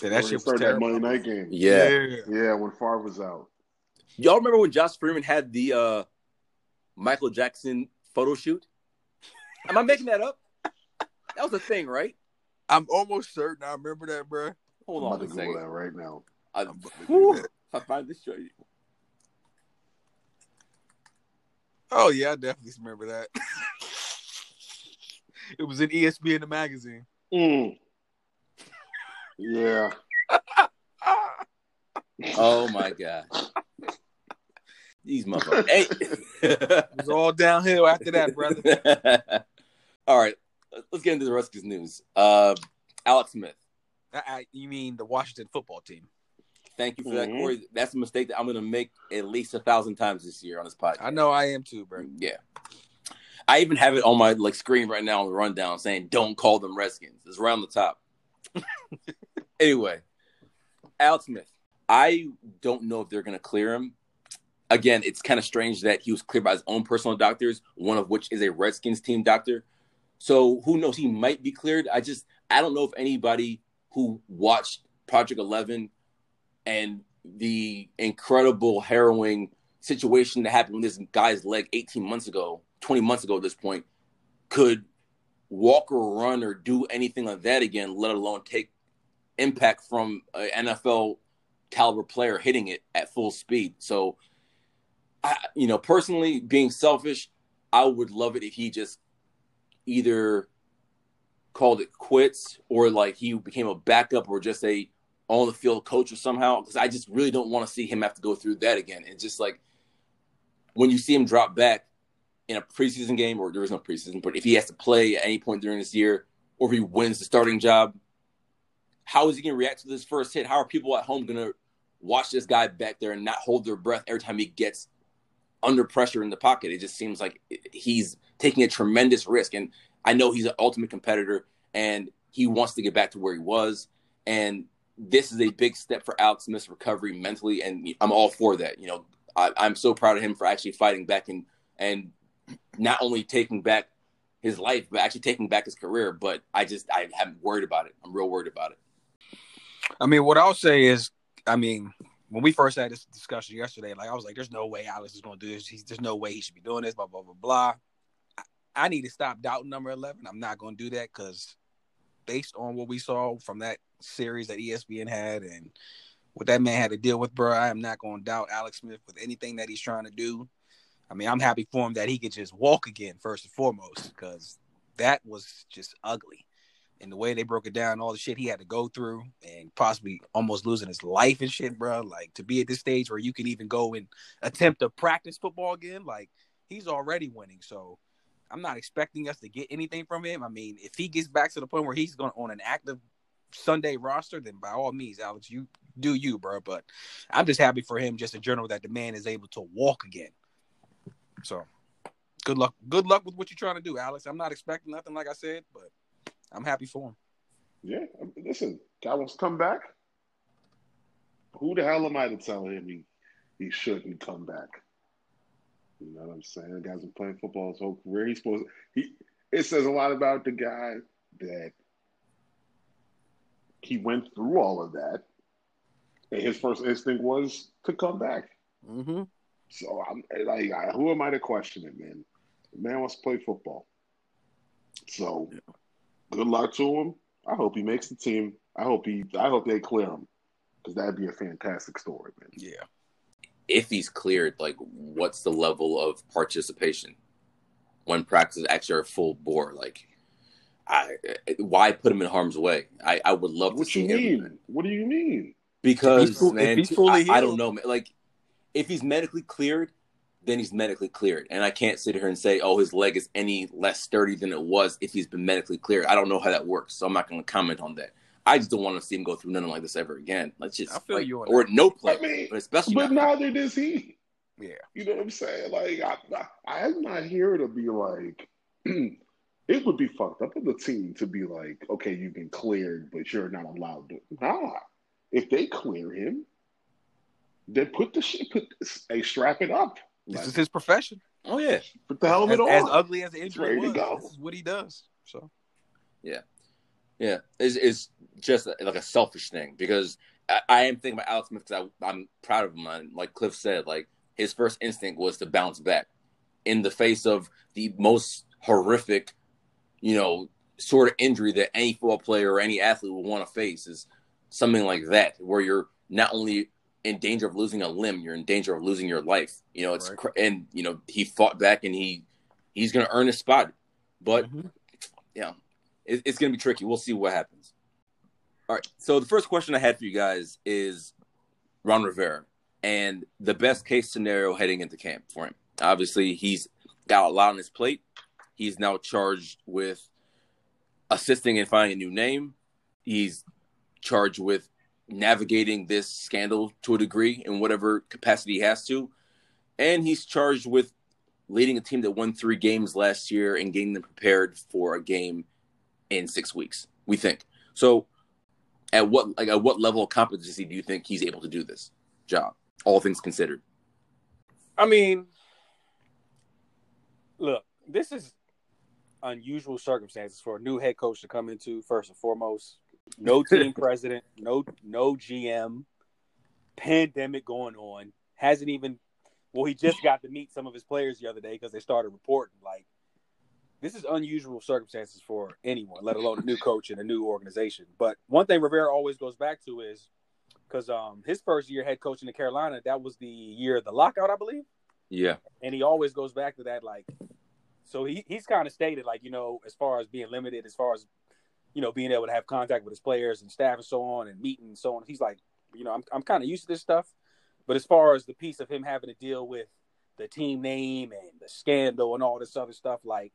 Yeah, Where that he shit was started that terrible. Monday night game. Yeah. Yeah, when Favre was out. Y'all remember when Josh Freeman had the uh, Michael Jackson photo shoot? Am I making that up? That was a thing, right? I'm almost certain I remember that, bro. Hold I'm on about a to Google second. that right now. I, I'm about to whew. I find this show you. Oh yeah, I definitely remember that. <laughs> it was in ESPN the magazine. Mm. Yeah. <laughs> Oh my god. These motherfuckers. Hey. <laughs> It was all downhill after that, brother. All right, let's get into the Redskins news. Uh, Alex Smith. I, I, you mean the Washington football team? Thank you for that, Mhm. Corey. That's a mistake that I'm going to make at least a thousand times this year on this podcast. I know I am too, bro. Yeah. I even have it on my like screen right now on the rundown saying don't call them Redskins. It's right on the top. <laughs> anyway, Alex Smith. I don't know if they're gonna clear him. Again, it's kind of strange that he was cleared by his own personal doctors, one of which is a Redskins team doctor. So who knows? He might be cleared. I just I don't know if anybody who watched Project Eleven and the incredible harrowing situation that happened with this guy's leg 18 months ago, 20 months ago at this point, could walk or run or do anything like that again, let alone take impact from an NFL caliber player hitting it at full speed. So, I, you know, personally, being selfish, I would love it if he just either called it quits or like he became a backup or just a on the field coach or somehow because I just really don't want to see him have to go through that again. It's just like when you see him drop back in a preseason game, or there is no preseason, but if he has to play at any point during this year, or if he wins the starting job, how is he going to react to this first hit? How are people at home going to watch this guy back there and not hold their breath every time he gets under pressure in the pocket? It just seems like he's taking a tremendous risk. And I know he's an ultimate competitor and he wants to get back to where he was. And this is a big step for Alex Smith's recovery mentally, and I'm all for that. You know, I, I'm so proud of him for actually fighting back and and not only taking back his life, but actually taking back his career. But I just I am worried about it. I'm real worried about it. I mean, what I'll say is, I mean, when we first had this discussion yesterday, like I was like, "There's no way Alex is going to do this. He's, there's no way he should be doing this." Blah blah blah blah. I, need to stop doubting number eleven. I'm not going to do that because, based on what we saw from that series that ESPN had and what that man had to deal with, bro, I am not going to doubt Alex Smith with anything that he's trying to do. I mean, I'm happy for him that he could just walk again first and foremost because that was just ugly and the way they broke it down, all the shit he had to go through, and possibly almost losing his life and shit, bro. Like to be at this stage where you can even go and attempt to practice football again, like he's already winning. So I'm not expecting us to get anything from him. I mean, if he gets back to the point where he's going on an active Sunday roster, then by all means, Alex, you do you, bro. But I'm just happy for him, just in general, that the man is able to walk again. So Good luck. Good luck with what you're trying to do, Alex. I'm not expecting nothing, like I said, but I'm happy for him. Yeah, um, listen, guy wants to come back. Who the hell am I to tell him he, he shouldn't come back? You know what I'm saying? The guy's been playing football his whole career. He's supposed to, he. It says a lot about the guy that he went through all of that, and his first instinct was to come back. Mm-hmm. So I'm like, who am I to question it, man? The man wants to play football. So, good luck to him. I hope he makes the team. I hope he. I hope they clear him because that'd be a fantastic story, man. Yeah. If he's cleared, like, what's the level of participation when practices actually are full bore? Like, I why put him in harm's way? I, I would love to What see you him mean? What do you mean? because If he's fu- if man, he's fully I, I don't know. man. Like, if he's medically cleared, then he's medically cleared, and I can't sit here and say, oh, his leg is any less sturdy than it was if he's been medically cleared. I don't know how that works, so I'm not going to comment on that. I just don't want to see him go through nothing like this ever again. Let's just I feel like, you on or no play, I mean, but especially but not. neither does he. Yeah. You know what I'm saying? Like, I, I, I'm not here to be like. <clears throat> it would be fucked up of the team to be like, okay, you've been cleared, but you're not allowed to. Nah, if they clear him, then put the shit, put a strap it up. This Like, is his profession. Oh yeah, put the helmet As, on. as ugly as the injury ready to was, go. this is what he does. So yeah. Yeah, it's, it's just like a selfish thing because I, I am thinking about Alex Smith because I'm proud of him. And like Cliff said, like his first instinct was to bounce back in the face of the most horrific, you know, sort of injury that any football player or any athlete would want to face is something like that, where you're not only in danger of losing a limb, you're in danger of losing your life. You know, it's Right. cr- and you know he fought back and he he's going to earn his spot, but Mhm. yeah, it, it's going to be tricky. We'll see what happens. All right. So the first question I had for you guys is Ron Rivera and the best case scenario heading into camp for him. Obviously, he's got a lot on his plate. He's now charged with assisting in finding a new name. He's charged with navigating this scandal to a degree in whatever capacity he has to. And he's charged with leading a team that won three games last year and getting them prepared for a game in six weeks. We think so. At what like at what level of competency do you think he's able to do this job? All things considered. I mean, look, this is unusual circumstances for a new head coach to come into. First and foremost, no <laughs> team president, no no GM, pandemic going on. Hasn't even. Well, he just got to meet some of his players the other day because they started reporting. Like, this is unusual circumstances for anyone, let alone a new coach and a new organization. But one thing Rivera always goes back to is because um, his first year head coaching in Carolina, that was the year of the lockout, I believe Yeah. and he always goes back to that like so he, he's kind of stated like you know as far as being limited as far as you know being able to have contact with his players and staff and so on and meeting and so on he's like you know i'm, I'm kind of used to this stuff but as far as the piece of him having to deal with the team name and the scandal and all this other stuff like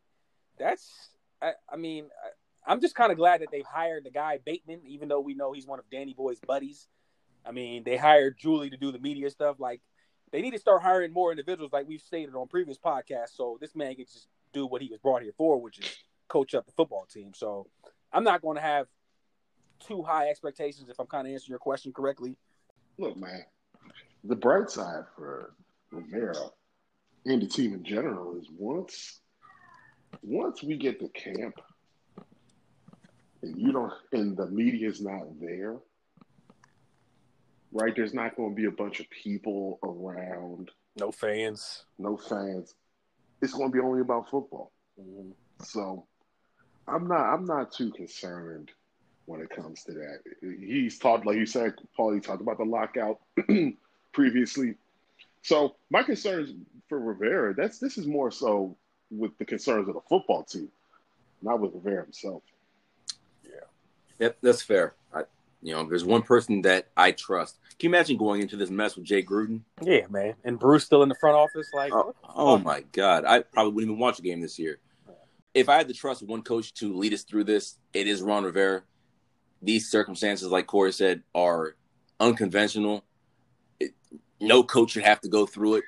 that's i, I mean I, i'm just kind of glad that they've hired the guy bateman even though we know he's one of danny boy's buddies. I mean they hired julie to do the media stuff. Like they need to start hiring more individuals like we've stated on previous podcasts. So this man can just do what he was brought here for which is coach up the football team. So i'm not going to have too high expectations if i'm kind of answering your question correctly. Look, man, the bright side for Rivera and the team in general is once once we get to camp and you don't and the media's not there, right? There's not going to be a bunch of people around, no fans no fans. It's going to be only about football. Mm-hmm. So I'm not I'm not too concerned when it comes to that. He's talked like you said, Paul. He talked about the lockout <clears throat> previously. So my concerns for Rivera, that's this is more so with the concerns of the football team, not with Rivera himself. Yeah, yep, that's fair. I, you know, there's one person that I trust. Can you imagine going into this mess with Jay Gruden? yeah man and bruce still in the front office like Oh, oh my God. I probably wouldn't even watch a game this year. If I had to trust one coach to lead us through this, it is Ron Rivera. These circumstances, like Corey said, are unconventional. It, no coach should have to go through it.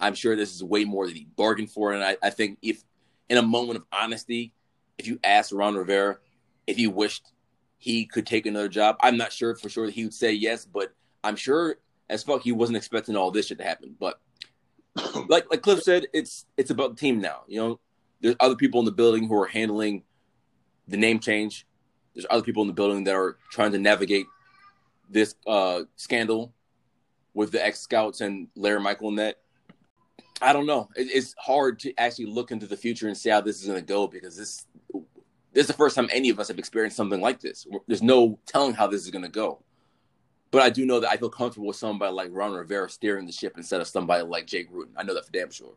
I'm sure this is way more than he bargained for. And I, I think if in a moment of honesty, if you asked Ron Rivera if he wished he could take another job, I'm not sure for sure that he would say yes, but I'm sure as fuck he wasn't expecting all this shit to happen. But <coughs> like like Cliff said, it's it's about the team now. You know, there's other people in the building who are handling the name change. There's other people in the building that are trying to navigate this uh, scandal with the ex scouts and Larry Michael and that. I don't know. It, it's hard to actually look into the future and see how this is going to go because this this is the first time any of us have experienced something like this. There's no telling how this is going to go. But I do know that I feel comfortable with somebody like Ron Rivera steering the ship instead of somebody like Jay Gruden. I know that for damn sure.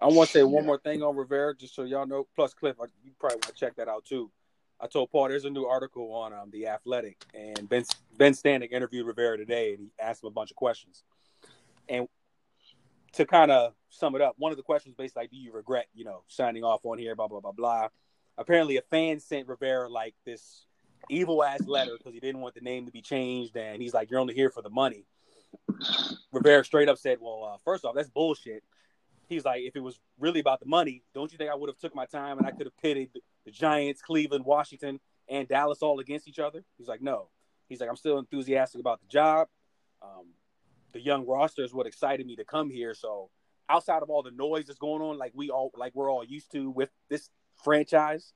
I want to say one more thing on Rivera, just so y'all know. Plus, Cliff, you probably want to check that out too. I told Paul there's a new article on um, the Athletic, and Ben Ben Standig interviewed Rivera today, and he asked him a bunch of questions. And to kind of sum it up, one of the questions basically like, "Do you regret, you know, signing off on here?" Blah blah blah blah. Apparently, a fan sent Rivera like this evil ass letter because he didn't want the name to be changed, and he's like, "You're only here for the money." Rivera straight up said, "Well, uh, first off, that's bullshit." He's like, "If it was really about the money, don't you think I would have took my time and I could have pitted the Giants, Cleveland, Washington, and Dallas all against each other?" He's like, "No." He's like, "I'm still enthusiastic about the job. Um, the young roster is what excited me to come here. So outside of all the noise that's going on, like we all like we're all used to with this franchise,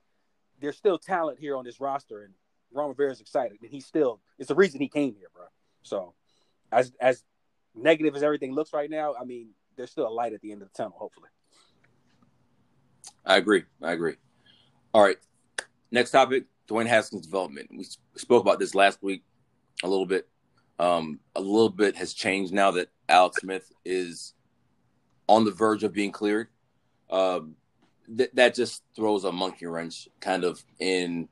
there's still talent here on this roster, and Ron Rivera is excited, and he's still it's the reason he came here, bro. So as as negative as everything looks right now, I mean, there's still a light at the end of the tunnel, hopefully. I agree. I agree. All right. Next topic Dwayne Haskins' development. We spoke about this last week a little bit. Um, a little bit has changed now that Alex Smith is on the verge of being cleared. Um, th- that just throws a monkey wrench kind of in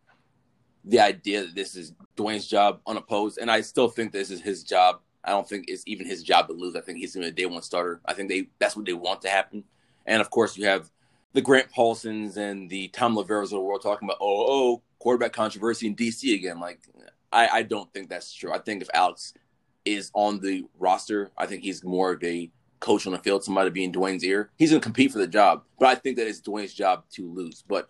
the idea that this is Dwayne's job unopposed. And I still think this is his job. I don't think it's even his job to lose. I think he's going to be a day one starter. I think they that's what they want to happen. And of course, you have the Grant Paulsens and the Thom Loverros of the world talking about, oh, oh, quarterback controversy in DC again. Like, I, I don't think that's true. I think if Alex is on the roster, I think he's more of a coach on the field, somebody being Dwayne's ear. He's going to compete for the job, but I think that it's Dwayne's job to lose. But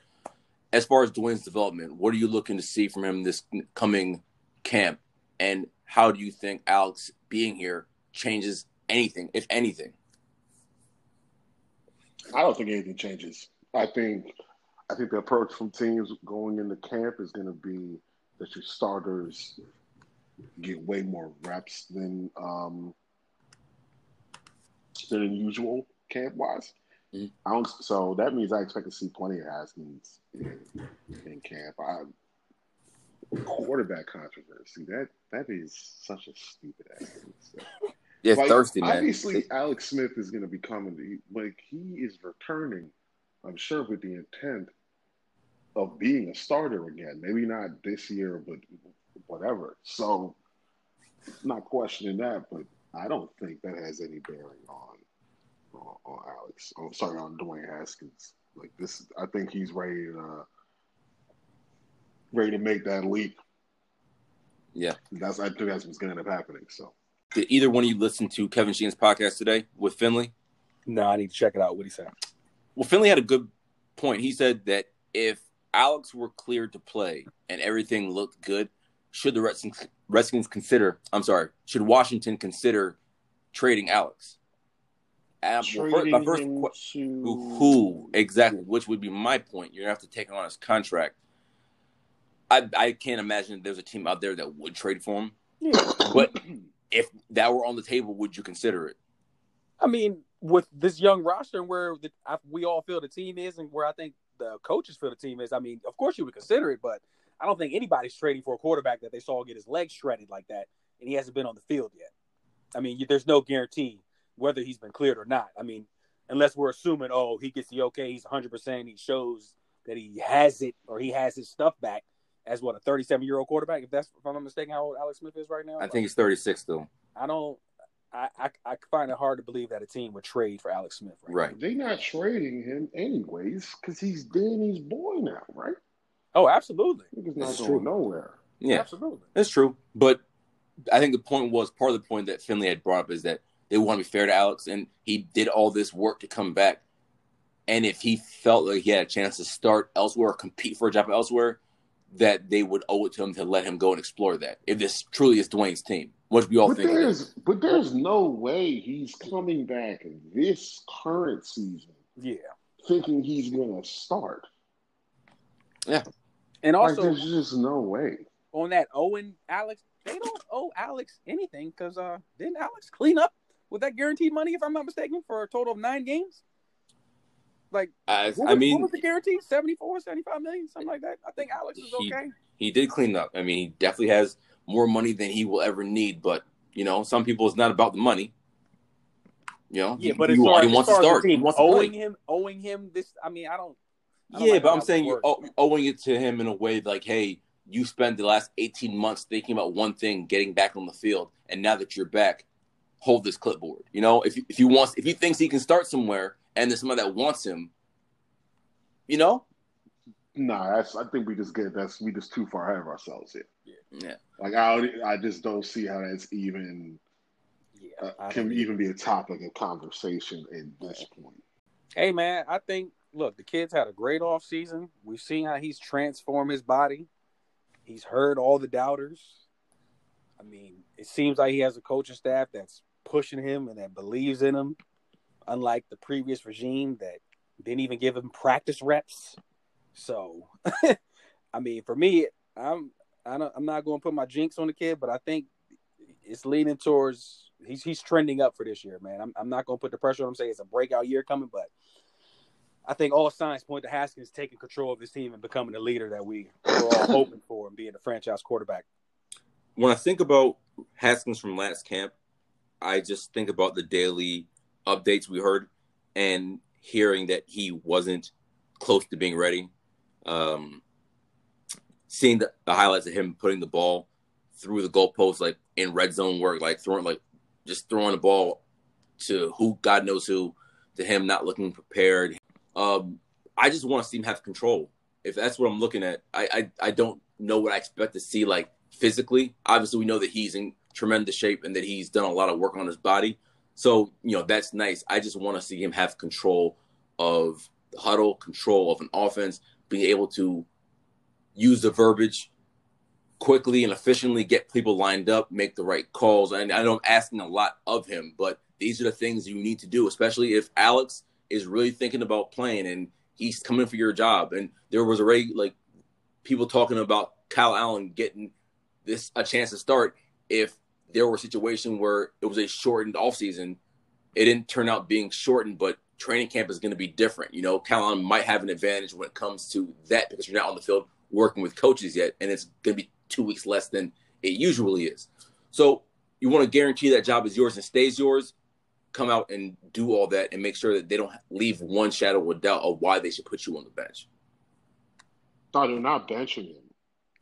as far as Dwayne's development, what are you looking to see from him this coming camp? And how do you think Alex being here changes anything, if anything? I don't think anything changes. I think I think the approach from teams going into camp is going to be that your starters get way more reps than um, than usual camp wise. Mm-hmm. I don't, so that means I expect to see plenty of Haskins in, in camp. I, quarterback controversy that that is such a stupid ass. <laughs> Yeah, like, thirsty man. Obviously, Alex Smith is going to be coming. Like he is returning, I'm sure, with the intent of being a starter again. Maybe not this year, but whatever. So, not questioning that, but I don't think that has any bearing on on, on Alex. I'm oh, sorry, on Dwayne Haskins. Like this, I think he's ready to uh, ready to make that leap. Yeah, that's I think that's what's going to end up happening. So, did either one of you listen to Kevin Sheehan's podcast today with Finley? No, I need to check it out. What he said. Well, Finley had a good point. He said that if Alex were cleared to play and everything looked good, should the Redskins, Redskins consider? I'm sorry, should Washington consider trading Alex? Trading my first, my first to... who exactly? Which would be my point. You're gonna have to take on his contract. I I can't imagine there's a team out there that would trade for him. Yeah. But if that were on the table, would you consider it? I mean, with this young roster and where the, I, we all feel the team is, and where I think the coaches for the team is, I mean, of course you would consider it, but I don't think anybody's trading for a quarterback that they saw get his legs shredded like that, and he hasn't been on the field yet. I mean, there's no guarantee whether he's been cleared or not. I mean, unless we're assuming, oh, he gets the okay, he's 100%, he shows that he has it or he has his stuff back as what a 37 year old quarterback. If that's if I'm not mistaken, how old Alex Smith is right now. I think he's 36 though. I don't. I, I, I find it hard to believe that a team would trade for Alex Smith. Right. right. They're not trading him anyways because he's Danny's boy now, right? Oh, absolutely. He's not going true. nowhere. Yeah, absolutely. That's true. But I think the point was part of the point that Finley had brought up is that They want to be fair to Alex, and he did all this work to come back. And if he felt like he had a chance to start elsewhere or compete for a job elsewhere, that they would owe it to him to let him go and explore that. If this truly is Dwayne's team, which we all But think there's but there's no way he's coming back this current season Yeah, thinking he's gonna start. Yeah. And Like also there's just no way. on that Owen Alex, they don't owe Alex anything because uh, didn't Alex clean up with that guaranteed money, if I'm not mistaken, for a total of nine games? Like, I, what I mean, what was the guarantee? 74, 75 million, something like that. I think Alex is okay. he did clean up. I mean, he definitely has more money than he will ever need. But you know, some people it's not about the money. You know, Yeah, he, but he, as far, he as wants far to as the start. He team wants to owing play. him, owing him this. I mean, I don't. I don't Yeah, like but I'm saying you're owe- owing it to him in a way like, hey, you spent the last 18 months thinking about one thing, getting back on the field, and now that you're back, hold this clipboard. You know, if if he wants, if he thinks he can start somewhere, and there's somebody that wants him, you know, Nah, that's I think we just get that's we just too far ahead of ourselves here. yeah, Like I I just don't see how that's even Yeah, uh, can even be a topic of conversation at this point. Hey man, I think look, the kid's had a great off season. We've seen how he's transformed his body. He's heard all the doubters. I mean, it seems like he has a coaching staff that's pushing him and that believes in him, unlike the previous regime that didn't even give him practice reps. So, <laughs> I mean, for me, I'm I don't, I'm not going to put my jinx on the kid, but I think it's leaning towards he's he's trending up for this year, man. I'm I'm not going to put the pressure on him. Say it's a breakout year coming, but I think all signs point to Haskins taking control of this team and becoming the leader that we were all <coughs> hoping for and being the franchise quarterback. when I think about Haskins from last camp, I just think about the daily updates we heard and hearing that he wasn't close to being ready. Um, seeing the, the highlights of him putting the ball through the goalpost, like in red zone work, like throwing, like just throwing the ball to who God knows who, to him not looking prepared. Um, I just want to see him have control. If that's what I'm looking at, I, I I don't know what I expect to see like physically. Obviously, we know that he's in tremendous shape and that he's done a lot of work on his body. So, you know, that's nice. I just want to see him have control of the huddle, control of an offense, being able to use the verbiage quickly and efficiently, get people lined up, make the right calls. And I know I'm asking a lot of him, but these are the things you need to do, especially if Alex is really thinking about playing and he's coming for your job. And there was already like people talking about Kyle Allen getting this a chance to start if there were a situation where it was a shortened offseason. It didn't turn out being shortened, but training camp is going to be different. You know, Kyle Allen might have an advantage when it comes to that because you're not on the field working with coaches yet, and it's going to be two weeks less than it usually is. So you want to guarantee that job is yours and stays yours. Come out and do all that and make sure that they don't leave one shadow of doubt of why they should put you on the bench. No, they're not benching him.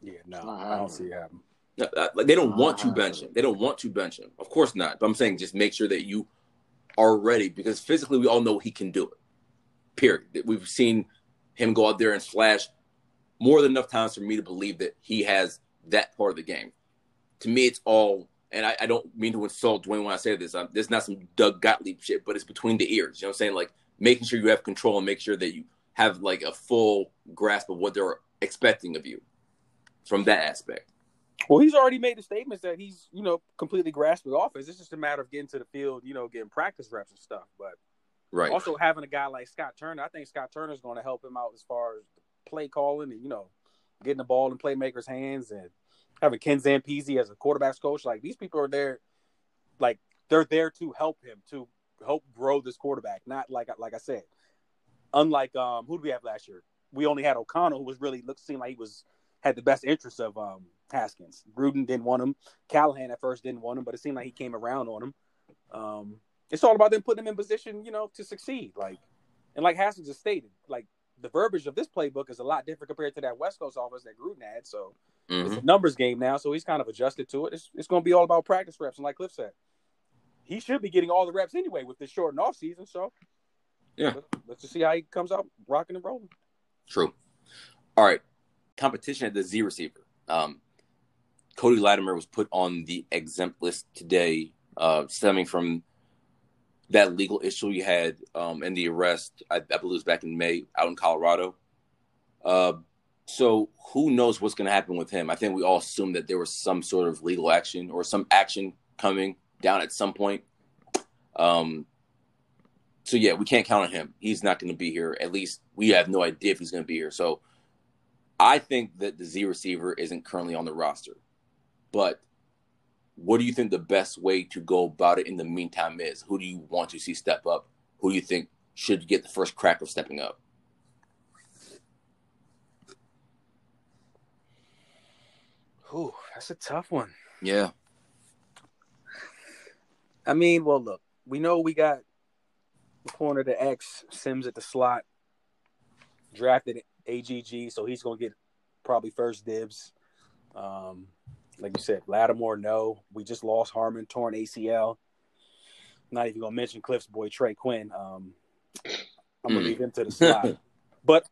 Yeah, no, not I don't see it happening. No, uh, Like they don't Ah. want to bench him. They don't want to bench him. Of course not. But I'm saying just make sure that you are ready because physically we all know he can do it. Period. We've seen him go out there and flash more than enough times for me to believe that he has that part of the game. To me, it's all, and I, I don't mean to insult Dwayne when I say this. I'm, this is not some Doug Gottlieb shit, but it's between the ears. You know what I'm saying? Like making sure you have control and make sure that you have like a full grasp of what they're expecting of you from that aspect. Well, he's already made the statements that he's, you know, completely grasped the offense. It's just a matter of getting to the field, you know, getting practice reps and stuff. But Right. also having a guy like Scott Turner, I think Scott Turner is going to help him out as far as play calling and you know getting the ball in playmakers' hands and having Ken Zampese as a quarterbacks coach. Like these people are there, like they're there to help him to help grow this quarterback. Not like like I said, unlike um who did we have last year? We only had O'Connell, who was really looked seemed like he was had the best interest of um Haskins. Gruden didn't want him. Callahan at first didn't want him, but it seemed like he came around on him. Um, it's all about them putting him in position, you know, to succeed. Like, and like Haskins has stated, like the verbiage of this playbook is a lot different compared to that West Coast offense that Gruden had. So Mhm. it's a numbers game now. So he's kind of adjusted to it. It's, it's going to be all about practice reps. And like Cliff said, he should be getting all the reps anyway with this short and off season. So Yeah. let's, let's just see how he comes out rocking and rolling. True. All right. Competition at the Z receiver. Um, Cody Latimer was put on the exempt list today, uh, stemming from that legal issue you had um, and the arrest. I, I believe it was back in May out in Colorado. Uh, so who knows what's going to happen with him? I think we all assume that there was some sort of legal action or some action coming down at some point. Um, so yeah, we can't count on him. He's not going to be here. At least we have no idea if he's going to be here. So I think that the Z receiver isn't currently on the roster. But what do you think the best way to go about it in the meantime is? Who do you want to see step up? Who do you think should get the first crack of stepping up? Ooh, that's a tough one. Yeah. I mean, well, look, we know we got the corner to X, Sims at the slot, drafted AGG, so he's going to get probably first dibs. Um, like you said, Latimer, no. We just lost Harmon, torn ACL. Not even going to mention Cliff's boy, Trey Quinn. Um, I'm going to Mm. leave him to the slot. <laughs> but,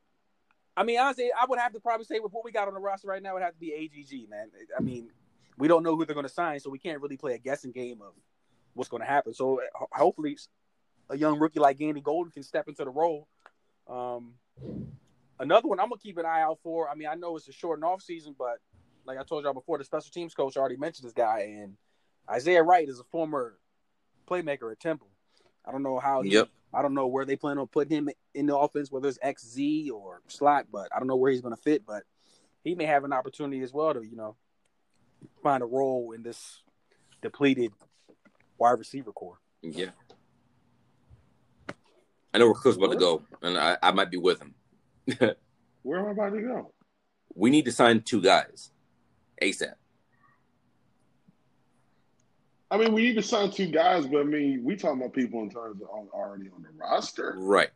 I mean, honestly, I would have to probably say with what we got on the roster right now, it would have to be AGG, man. I mean, we don't know who they're going to sign, so we can't really play a guessing game of what's going to happen. So hopefully, a young rookie like Gandy Golden can step into the role. Um, another one I'm gonna keep an eye out for. I mean, I know it's a short off season, but like I told y'all before, the special teams coach already mentioned this guy, and Isaiah Wright is a former playmaker at Temple. I don't know how. He, Yep. I don't know where they plan on putting him in the offense, whether it's XZ or slot, but I don't know where he's going to fit. But he may have an opportunity as well to, you know, find a role in this depleted wide receiver core. Yeah. I know where Cliff's about to go, and I, I might be with him. <laughs> Where am I about to go? we need to sign two guys ASAP. I mean, we need to sign two guys, but I mean, we talking about people in terms of on, already on the roster. Right.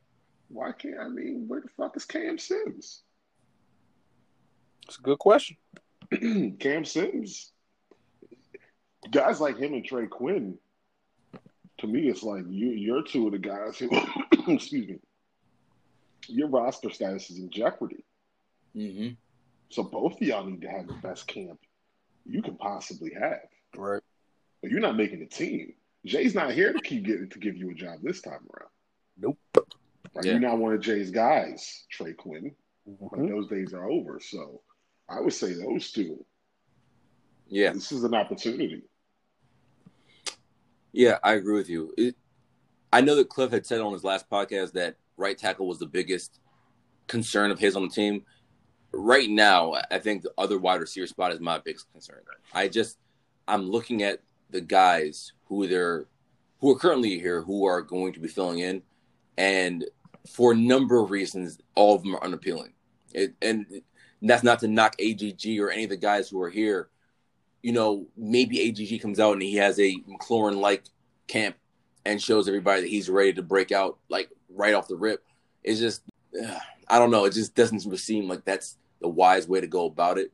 Why can't I mean? Where the fuck is Cam Sims? It's a good question. <clears throat> Cam Sims, guys like him and Trey Quinn. To me, it's like you, you're two of the guys who, <coughs> excuse me, your roster status is in jeopardy. Mm-hmm. So both of y'all need to have the best camp you can possibly have. Right. But you're not making the team. Jay's not here to keep getting to give you a job this time around. Nope. Like Yeah. you're not one of Jay's guys, Trey Quinn. Like Mhm. those days are over. So I would say those two. Yeah. This is an opportunity. Yeah, I agree with you. It, I know that Cliff had said on his last podcast that right tackle was the biggest concern of his on the team. Right now, I think the other wide receiver spot is my biggest concern. I just I'm looking at the guys who they're who are currently here who are going to be filling in, and for a number of reasons, all of them are unappealing. It, and that's not to knock AGG or any of the guys who are here you know, maybe AGG comes out and he has a McLaurin like camp and shows everybody that he's ready to break out like right off the rip. It's just, ugh, I don't know. It just doesn't seem like that's the wise way to go about it.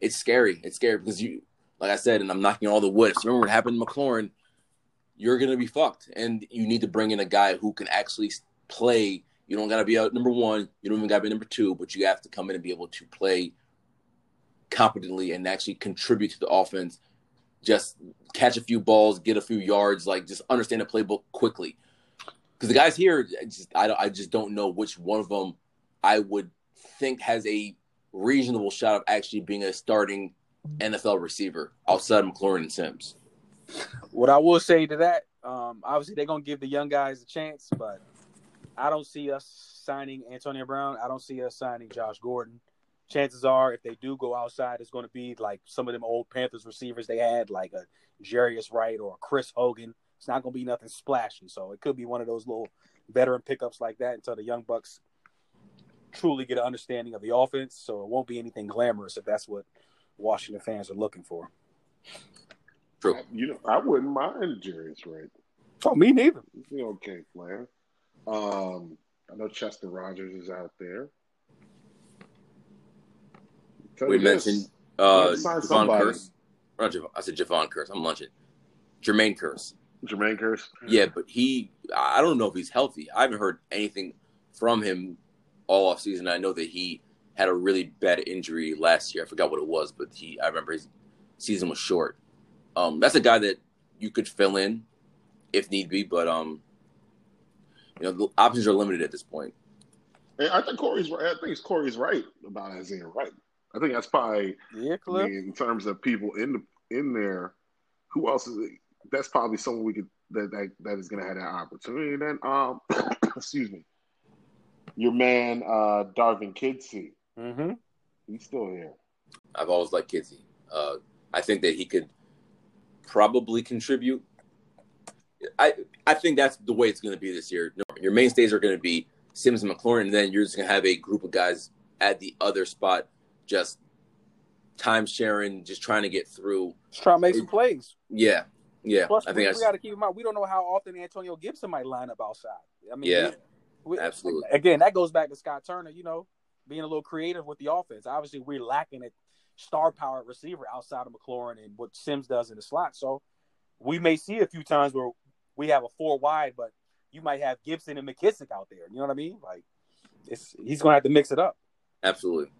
It's scary. It's scary because you, like I said, and I'm knocking all the wood. Remember what happened to McLaurin, you're to be fucked. And you need to bring in a guy who can actually play. You don't got to be a number one. You don't even got to be number two, but you have to come in and be able to play competently and actually contribute to the offense. Just catch a few balls, get a few yards, like just understand the playbook quickly. Because the guys here, I just I, I just don't know which one of them I would think has a reasonable shot of actually being a starting NFL receiver outside of McLaurin and Sims. What I will say to that, um, obviously they're gonna give the young guys a chance, but I don't see us signing Antonio Brown. I don't see us signing Josh Gordon. Chances are, if they do go outside, it's going to be like some of them old Panthers receivers they had, like a Jarius Wright or Chris Hogan. It's not going to be nothing splashy, so it could be one of those little veteran pickups like that until the young bucks truly get an understanding of the offense. So it won't be anything glamorous if that's what Washington fans are looking for. True. You know, I wouldn't mind Jarius Wright. Oh, me neither. He's okay player. Um, I know Chester Rogers is out there. Tell We you mentioned we uh, have to sign Javon. Kearse. Not Javon, I said Javon Kearse. I'm lunching. Jermaine Kearse. Jermaine Kearse. Yeah, but he, I don't know if he's healthy. I haven't heard anything from him all off season. I know that he had a really bad injury last year. I forgot what it was, but he, I remember his season was short. Um, that's a guy that you could fill in if need be, but um, You know, the options are limited at this point. And I think Corey's right. I think Corey's right about Isaiah Wright. I think that's probably Yeah, I mean, in terms of people in the in there. Who else is? That's probably someone we could that that, that is going to have that opportunity. And then, um, <coughs> excuse me, your man uh Darvin Kidsy. Mm-hmm. He's still here. I've always liked Kidsy. Uh, I think that he could probably contribute. I I think that's the way it's going to be this year. Your mainstays are going to be Sims and McLaurin, and then you're just going to have a group of guys at the other spot, just time sharing, just trying to get through. Just trying to make some plays. Yeah, yeah. Plus, I we, think we that's got to keep in mind we don't know how often Antonio Gibson might line up outside. I mean, Yeah. We- Absolutely. Again, that goes back to Scott Turner. You know, being a little creative with the offense. Obviously, we're lacking a star power receiver outside of McLaurin and what Sims does in the slot. So we may see a few times where we have a four wide, but you might have Gibson and McKissic out there. You know what I mean? Like, it's he's going to have to mix it up. absolutely,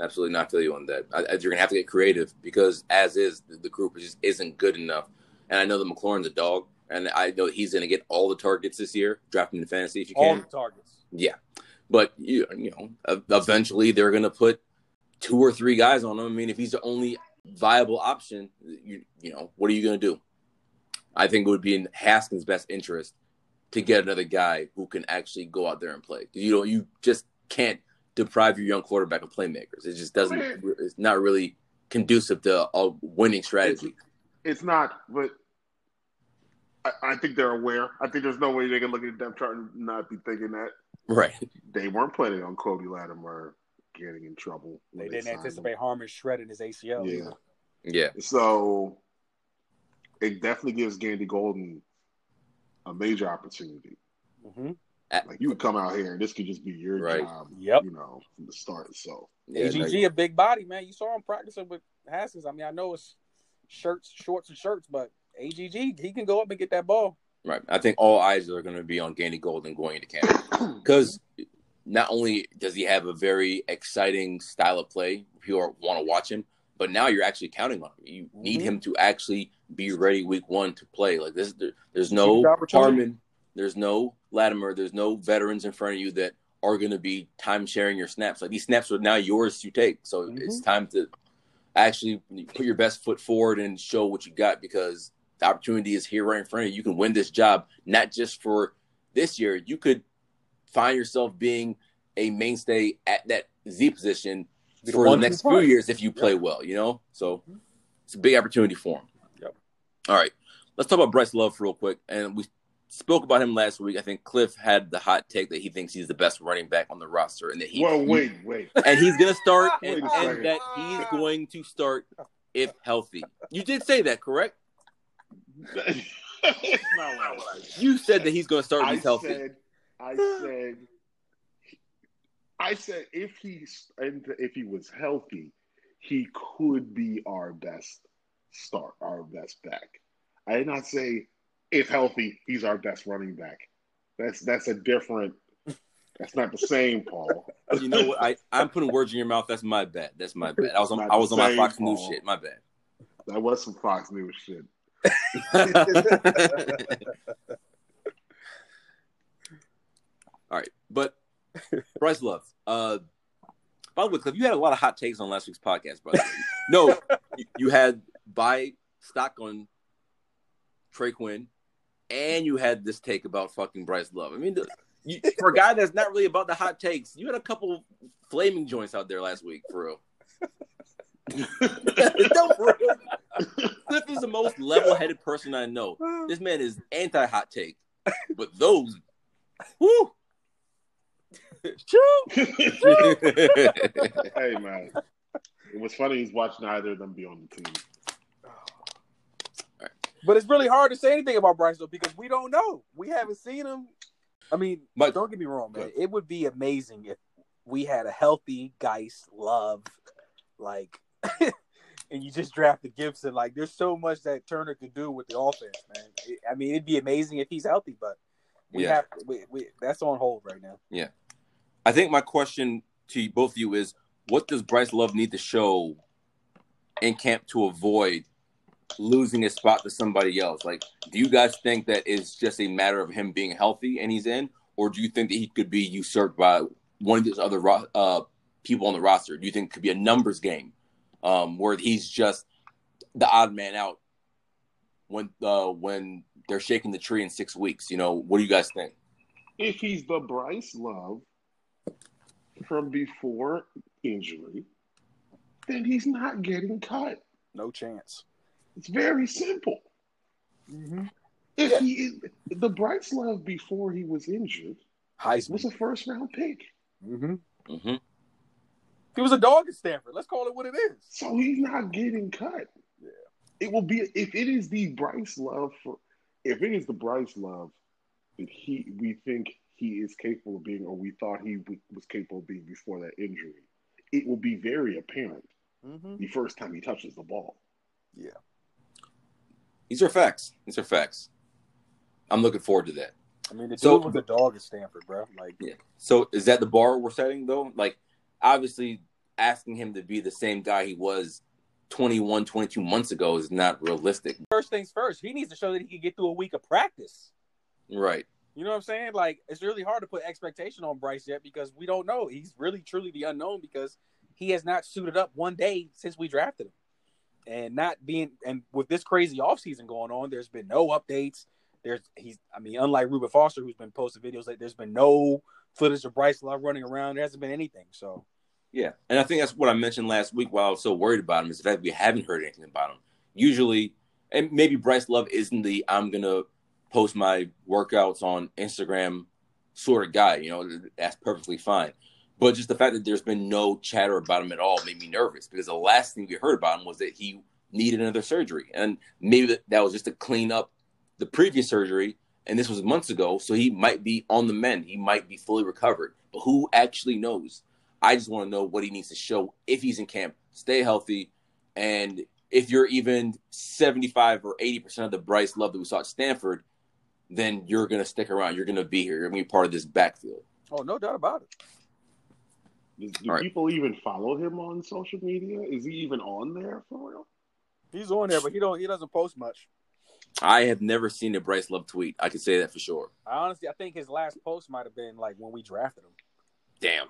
absolutely not feel you on that. I, I- you're going to have to get creative because as is the, the group just isn't good enough. And I know that McLaurin's a dog, and I know he's going to get all the targets this year, drafting in fantasy if you All can. All the targets. Yeah, but you you know, eventually they're going to put two or three guys on him. I mean, if he's the only viable option, you you know, what are you going to do? I think it would be in Haskins' best interest to get another guy who can actually go out there and play. You know, you just can't deprive your young quarterback of playmakers. It just doesn't. It's not really conducive to a winning strategy. It's not, but I, I think they're aware. I think there's no way they can look at the depth chart and not be thinking that Right. they weren't planning on Cody Latimer getting in trouble. They didn't signed him. anticipate Harmon shredding his ACL. Yeah. either. Yeah. So it definitely gives Gandy Golden a major opportunity. Mhm. Like you would come out here and this could just be your Right. job, Yep. you know, from the start. So Yeah, AGG, a big body, man. You saw him practicing with Haskins. I mean, I know it's shirts, shorts, and shirts, but AGG, he can go up and get that ball. Right. I think all eyes are going to be on Gandy Golden going into camp <clears throat> because not only does he have a very exciting style of play, people want to watch him, but now you're actually counting on him. You need Mhm. him to actually be ready week one to play. Like this, there, there's no. Harmon, there's no Latimer, there's no veterans in front of you that are going to be time sharing your snaps. Like these snaps are now yours to take. So Mhm. it's time to actually put your best foot forward and show what you got because the opportunity is here right in front of you. You can win this job, not just for this year. You could find yourself being a mainstay at that Z position Be the for the one-two next few years if you play well, you know? So mm-hmm. it's a big opportunity for him. Yep. All right. Let's talk about Bryce Love real quick. And we spoke about him last week. I think Cliff had the hot take that he thinks he's the best running back on the roster and that he well, wait, wait. and he's gonna start <laughs> and, and that he's going to start if healthy. You did say that, correct? It's not what I said. You said that he's gonna start if I healthy. said, I said, I said if he's and if he was healthy, he could be our best start, our best back. I did not say if healthy, he's our best running back. That's that's a different. That's not the same, Paul. you know what? I I'm putting words in your mouth. That's my bad. That's my bad. I was on I was on my Fox News shit. My bad. That was some Fox News shit. All right, but Bryce Love. Uh, by the way, Cliff, you had a lot of hot takes on last week's podcast, brother. <laughs> no, you, you had buy stock on Trey Quinn, and you had this take about fucking Bryce Love. I mean, you, for a guy that's not really about the hot takes, you had a couple flaming joints out there last week, for real. No, for real. Cliff is the most level-headed person I know. This man is anti-hot take, but those, whoo. True. <laughs> Hey man, it was funny. He's watching either of them be on the team. But it's really hard to say anything about Bryce though because we don't know. We haven't seen him. I mean, But- don't get me wrong, man. It would be amazing if we had a healthy Bryce Love, like, <laughs> and you just drafted Gibson. Like, there's so much that Turner could do with the offense, man. I mean, it'd be amazing if he's healthy, but we Yeah. have we, we, that's on hold right now. Yeah, I think my question to both of you is what does Bryce Love need to show in camp to avoid losing his spot to somebody else? Like, do you guys think that it's just a matter of him being healthy and he's in? or do you think that he could be usurped by one of these other uh, people on the roster? Do you think it could be a numbers game um, where he's just the odd man out when uh, when they're shaking the tree in six weeks? You know, what do you guys think? If he's the Bryce Love from before injury, then he's not getting cut. No chance. It's very simple. Mm-hmm. If Yeah. he is the Bryce Love before he was injured Heisman. was a first round pick. Mm-hmm. hmm He was a dog at Stanford. Let's call it what it is. So he's not getting cut. Yeah. It will be if it is the Bryce Love for if it is the Bryce Love that he we think he is capable of being or we thought he w- was capable of being before that injury, it will be very apparent Mm-hmm. the first time he touches the ball. Yeah. These are facts. These are facts. I'm looking forward to that. I mean, the So- dude was a dog at Stanford, bro. Like, Yeah. So is that the bar we're setting though? Like obviously asking him to be the same guy he was 21, 22 months ago is not realistic. first things first, he needs to show that he can get through a week of practice. Right. You know what I'm saying? Like, it's really hard to put expectation on Bryce yet because we don't know. He's really, truly the unknown because he has not suited up one day since we drafted him. And not being, and with this crazy offseason going on, there's been no updates. There's, he's, I mean, unlike Reuben Foster, who's been posting videos, like, there's been no footage of Bryce Love running around. There hasn't been anything. So, Yeah. And I think that's what I mentioned last week while I was so worried about him is the fact we haven't heard anything about him. Usually, and maybe Bryce Love isn't the I'm to post my workouts on Instagram sort of guy. You know, that's perfectly fine. But just the fact that there's been no chatter about him at all made me nervous because the last thing we heard about him was that he needed another surgery. And maybe that was just to clean up the previous surgery. And this was months ago. So he might be on the mend. He might be fully recovered. But who actually knows? I just want to know what he needs to show if he's in camp, stay healthy, and if you're even 75 or 80% of the Bryce Love that we saw at Stanford, then you're going to stick around. You're going to be here. You're going to be part of this backfield. oh, no doubt about it. Do, do All right. people even follow him on social media? Is he even on there for real? He's on there, but he don't, he doesn't post much. I have never seen a Bryce Love tweet. I can say that for sure. I honestly, I think his last post might have been like when we drafted him. Damn.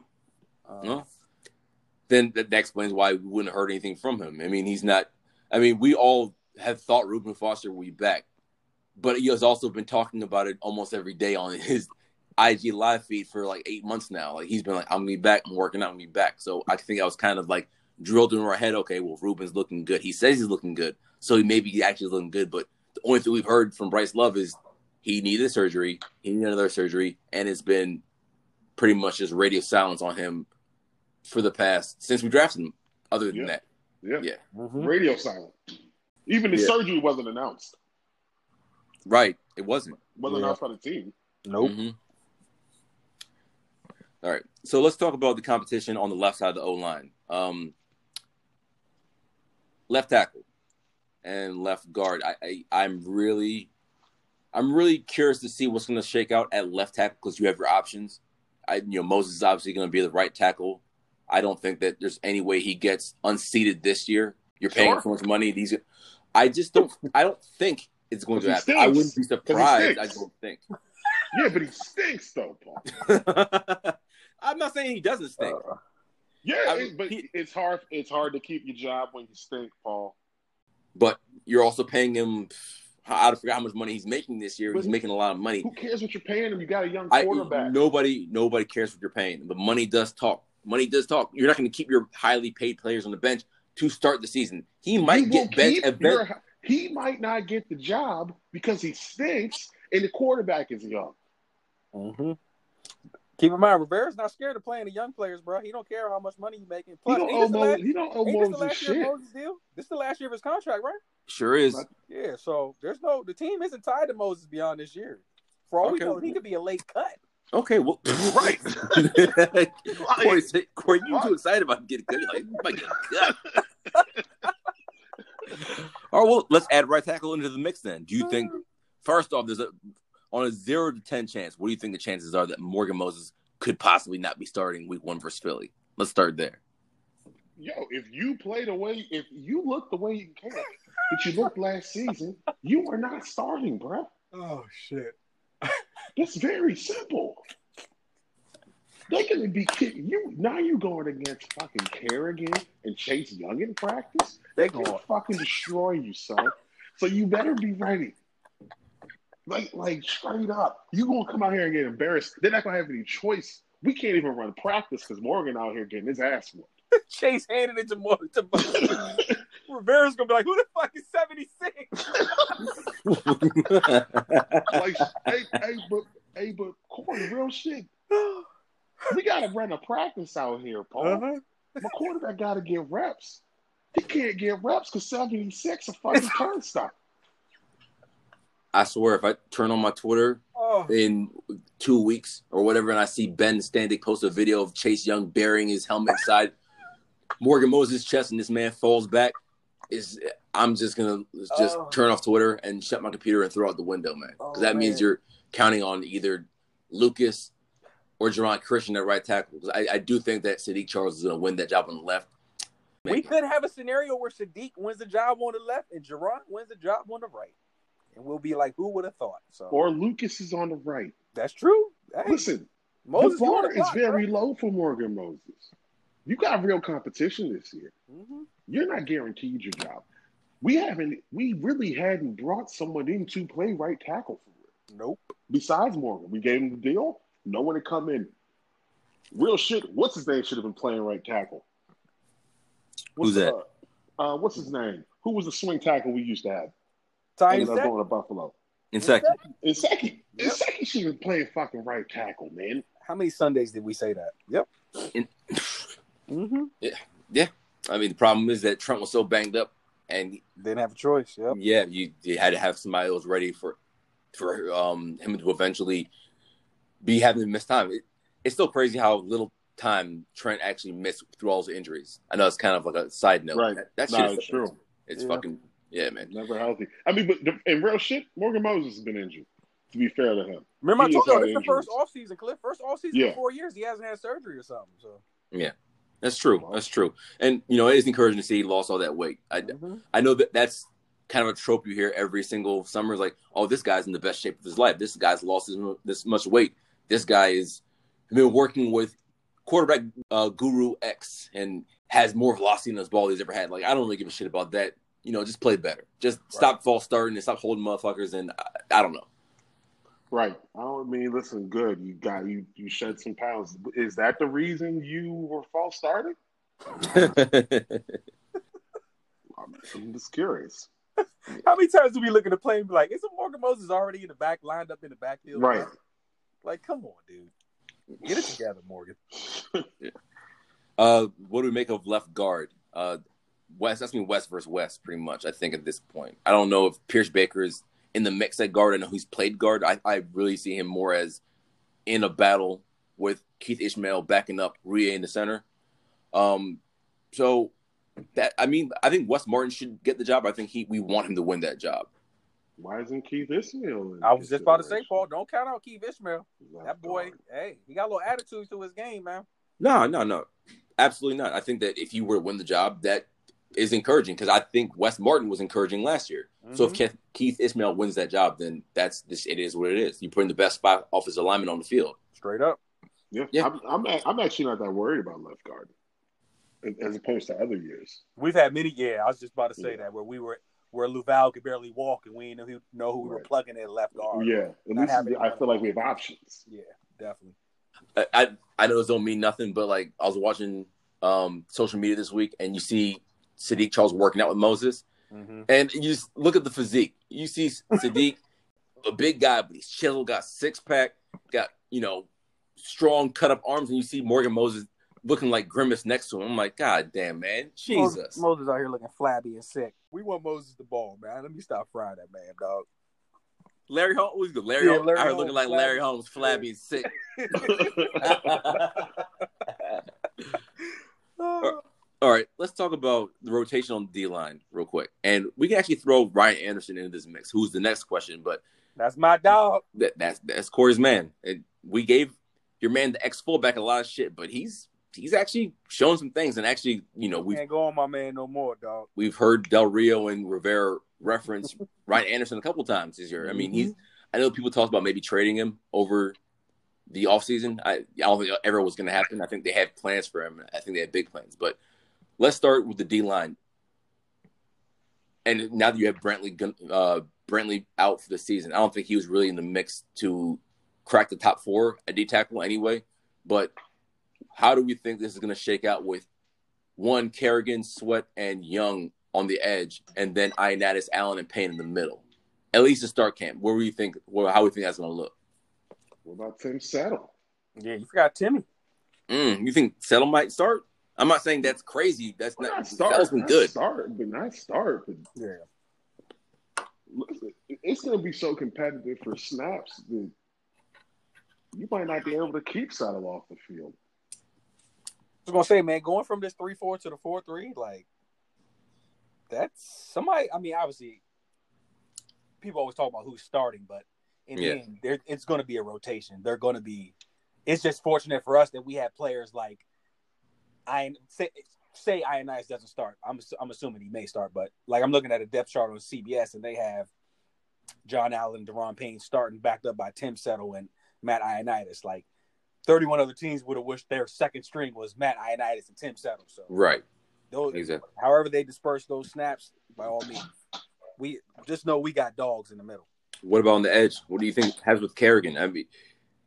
Um, Well, then that, that explains why we wouldn't have heard anything from him. I mean, he's not. I mean, we all have thought Reuben Foster would be back, but he has also been talking about it almost every day on his IG live feed for like eight months now. Like he's been like, "I'm gonna be back. I'm working out. I'm gonna be back." So I think I was kind of like drilled into our head. Okay, well, Reuben's looking good. He says he's looking good, so he maybe he actually looking good. But the only thing we've heard from Bryce Love is he needed surgery. He needed another surgery, and it's been pretty much just radio silence on him for the past since we drafted him. Other than Yeah. that, Yeah. Yeah. mhm. Radio silence. Even the Yeah. surgery wasn't announced. right? It wasn't. Wasn't Yeah. announced by the team. Nope. Mhm. All right, so let's talk about the competition on the left side of the O line. Um, left tackle and left guard. I, I I'm really, I'm really curious to see what's going to shake out at left tackle because you have your options. I you know Moses is obviously going to be the right tackle. I don't think that there's any way he gets unseated this year. You're paying Sure. so much money. These, I just don't. I don't think it's going to happen. I wouldn't be surprised. I don't think. <laughs> Yeah, but he stinks though, Paul. <laughs> I'm not saying he doesn't stink. Uh, Yeah, I it- but he- it's hard. It's hard to keep your job when you stink, Paul. But you're also paying him. I forgot how much money he's making this year. But He's making a lot of money. Who cares what you're paying him? You got a young I, quarterback. nobody, nobody cares what you're paying. But money does talk. Money does talk. You're not going to keep your highly paid players on the bench to start the season. He might will get bench. keep event- your- he might not get the job because he stinks and the quarterback is young. mhm. Keep in mind, Rivera's not scared of playing the young players, bro. He don't care how much money you making. Plus, He Plus, don't owe Moses, last, he don't owe ain't this the Moses last year shit. of Moses' deal? This is the last year of his contract, right? Sure is. Yeah. So there's no the team isn't tied to Moses beyond this year. For all we know, he could be a late cut. Okay, well, <laughs> Right. <laughs> Corey, say- Corey, you too excited about getting good? Like, you might get cut. <laughs> All right, well, let's add right tackle into the mix then. Do you think, first off, there's a on a zero to ten chance, what do you think the chances are that Morgan Moses could possibly not be starting Week One versus Philly? Let's start there. Yo, if you play the way, if you look the way you can, that you looked last season, you are not starting, bro. Oh shit. That's very simple. They're gonna be kicking you. Now you going against fucking Kerrigan and Chase Young in practice. They're gonna oh. fucking destroy you, son. So you better be ready. Like, like straight up, you gonna come out here and get embarrassed. They're not gonna have any choice. We can't even run practice because Morgan out here getting his ass whooped. <laughs> Chase handed it to Morgan. To <laughs> Rivera's gonna be like, "Who the fuck is 76? <laughs> like, hey, hey, but hey, but Corey, real shit. <gasps> We gotta run a practice out here, Paul. Uh-huh. My quarterback gotta get reps. He can't get reps because 76 a fucking turnstile. I swear, if I turn on my Twitter Oh, in two weeks or whatever, and I see Ben Standig post a video of Chase Young burying his helmet inside <laughs> Morgan Moses' chest, and this man falls back, is I'm just gonna just Oh. turn off Twitter and shut my computer and throw out the window, man. Because Oh, that means you're counting on either Lucas or Geron Christian at right tackle. I, I do think that Saahdiq Charles is gonna win that job on the left. we could have a scenario where Saahdiq wins the job on the left and Geron wins the job on the right, and we'll be like, "Who would have thought?" So Or Lucas is on the right. that's true. Hey, Listen, Moses, the bar the is clock, very bro. low for Morgan Moses. You got real competition this year. Mhm. You're not guaranteed your job. We haven't. We really hadn't brought someone in to play right tackle for real. Nope. Besides Morgan, we gave him the deal. No one to come in. Real shit. What's his name should have been playing right tackle. What's Who's that? Uh, uh, what's his name? Who was the swing tackle we used to have? Ty Ended up Nsekhe. going to Buffalo. In second, Nsekhe. Yep. Nsekhe should have been playing fucking right tackle, man. How many Sundays did we say that? Yep. In- Mm-hmm. Yeah. Yeah. I mean, the problem is that Trent was so banged up, and Didn't have a choice. Yep. yeah, you, you had to have somebody that was ready for for um, him to eventually be having to miss time. It, it's still crazy how little time Trent actually missed through all his injuries. I know it's kind of like a side note. Right. That, that No, shit is it's true. It's Yeah. fucking yeah, man. Never healthy. I mean, but the, in real shit, Morgan Moses has been injured. To be fair to him, Remember, He I told has you had it's the first injuries. offseason, Cliff. First offseason Yeah. in four years, he hasn't had surgery or something. So yeah, That's true. That's true. And you know, it is encouraging to see he lost all that weight. I Mhm. I know that that's kind of a trope you hear every single summer. Is like, oh, this guy's in the best shape of his life. This guy's lost this, this much weight. This guy is been working with quarterback uh, guru X and has more velocity in his ball he's ever had. Like, I don't really give a shit about that. You know, just play better. Just stop false starting and stop holding motherfuckers. And I, I don't know. right? I don't mean, listen, good. You got you. You shed some pounds. Is that the reason you were false starting? <laughs> I'm, I'm just curious. <laughs> How many times do we look at the play and be like, "Isn't Morgan Moses already in the back, lined up in the backfield?" Right. Like, come on, dude. Get it together, Morgan. <laughs> uh, what do we make of left guard? Uh, West. That's me West versus West, pretty much. I think at this point, I don't know if Pierschbacher is in the mix at guard. I know he's played guard. I, I really see him more as in a battle with Keith Ismael backing up Rie in the center. Um, so that I mean, I think Wes Martin should get the job. I think he we want him to win that job. Why isn't Keith Ismael? in I was just about to say. Paul, don't count out Keith Ismael. Left That boy, guard. hey, he got a little attitude to his game, man. No, no, no, absolutely not. I think that if you were to win the job, that is encouraging because I think Wes Martin was encouraging last year. So if Mhm. Keith, Keith Ismael wins that job, then that's this. It is what it is. You put in the best five offensive linemen on the field. straight up, Yeah, Yeah. I'm, I'm. a- I'm actually not that worried about left guard, as opposed to other years. we've had many. Yeah, I was just about to say Yeah. that where we were, where Lauvao could barely walk, and we didn't know who, know who we were plugging at left guard. yeah, at Not least having I feel like we have options. yeah, definitely. I, I I know this don't mean nothing, but like I was watching um social media this week, and you see Saahdiq Charles working out with Moses, Mm-hmm. and you just look at the physique. You see Saahdiq, <laughs> a big guy, but he's chiseled, got six pack, got you know strong cut up arms, and you see Morgan Moses looking like grimace next to him. I'm like, God damn, man, Jesus. Moses, Moses out here looking flabby and sick. We want Moses the ball, man. Let me stop frying that man, dog. Larry Holmes, who's good? Larry Yeah, Holmes. Larry I Holmes, looking like flabby. Larry Holmes, flabby and sick. <laughs> <laughs> All right, let's talk about the rotation on the D line real quick, and we can actually throw Ryan Anderson into this mix. Who's the next question? But That's my dog. that, that's that's Corey's man, and we gave your man the ex fullback a lot of shit, but he's he's actually shown some things, and actually, you know, we've Can't go on my man no more, dog. we've heard Del Rio and Rivera reference <laughs> Ryan Anderson a couple times this year. I mean, he's mm-hmm. I know people talk about maybe trading him over the offseason. I, I don't think ever was going to happen. I think they had plans for him. I think they had big plans. But let's start with the D line. And now that you have Brantley, uh, Brantley out for the season, I don't think he was really in the mix to crack the top four at D tackle anyway. But how do we think this is going to shake out with one Kerrigan, Sweat, and Young on the edge, and then Ioannidis, Allen, and Payne in the middle? At least to start camp. Where do you think? Well, how do you think that's going to look? What about Tim Settle? Yeah, you forgot Timmy. Mm, you think Settle might start? I'm not saying that's crazy. That's Well, not, not start, Settle's been not good. Start, but not start. But Yeah. listen, it's going to be so competitive for snaps that you might not be able to keep Settle off the field. I was gonna say, man, going from this three four to the four three, like that's somebody. I mean, obviously, people always talk about who's starting, but in Yeah. the end, there, it's going to be a rotation. They're going to be. It's just fortunate for us that we have players like I say say Ioannidis doesn't start. I'm I'm assuming he may start, but like I'm looking at a depth chart on CBS, and they have John Allen, Daron Payne starting, backed up by Tim Settle and Matt Ioannidis. Like 31 other teams would have wished their second string was Matt Ioannidis and Tim Settle. So Right. those, Exactly. however they disperse those snaps, by all means, we just know we got dogs in the middle. What about on the edge? What do you think has with Kerrigan? I mean,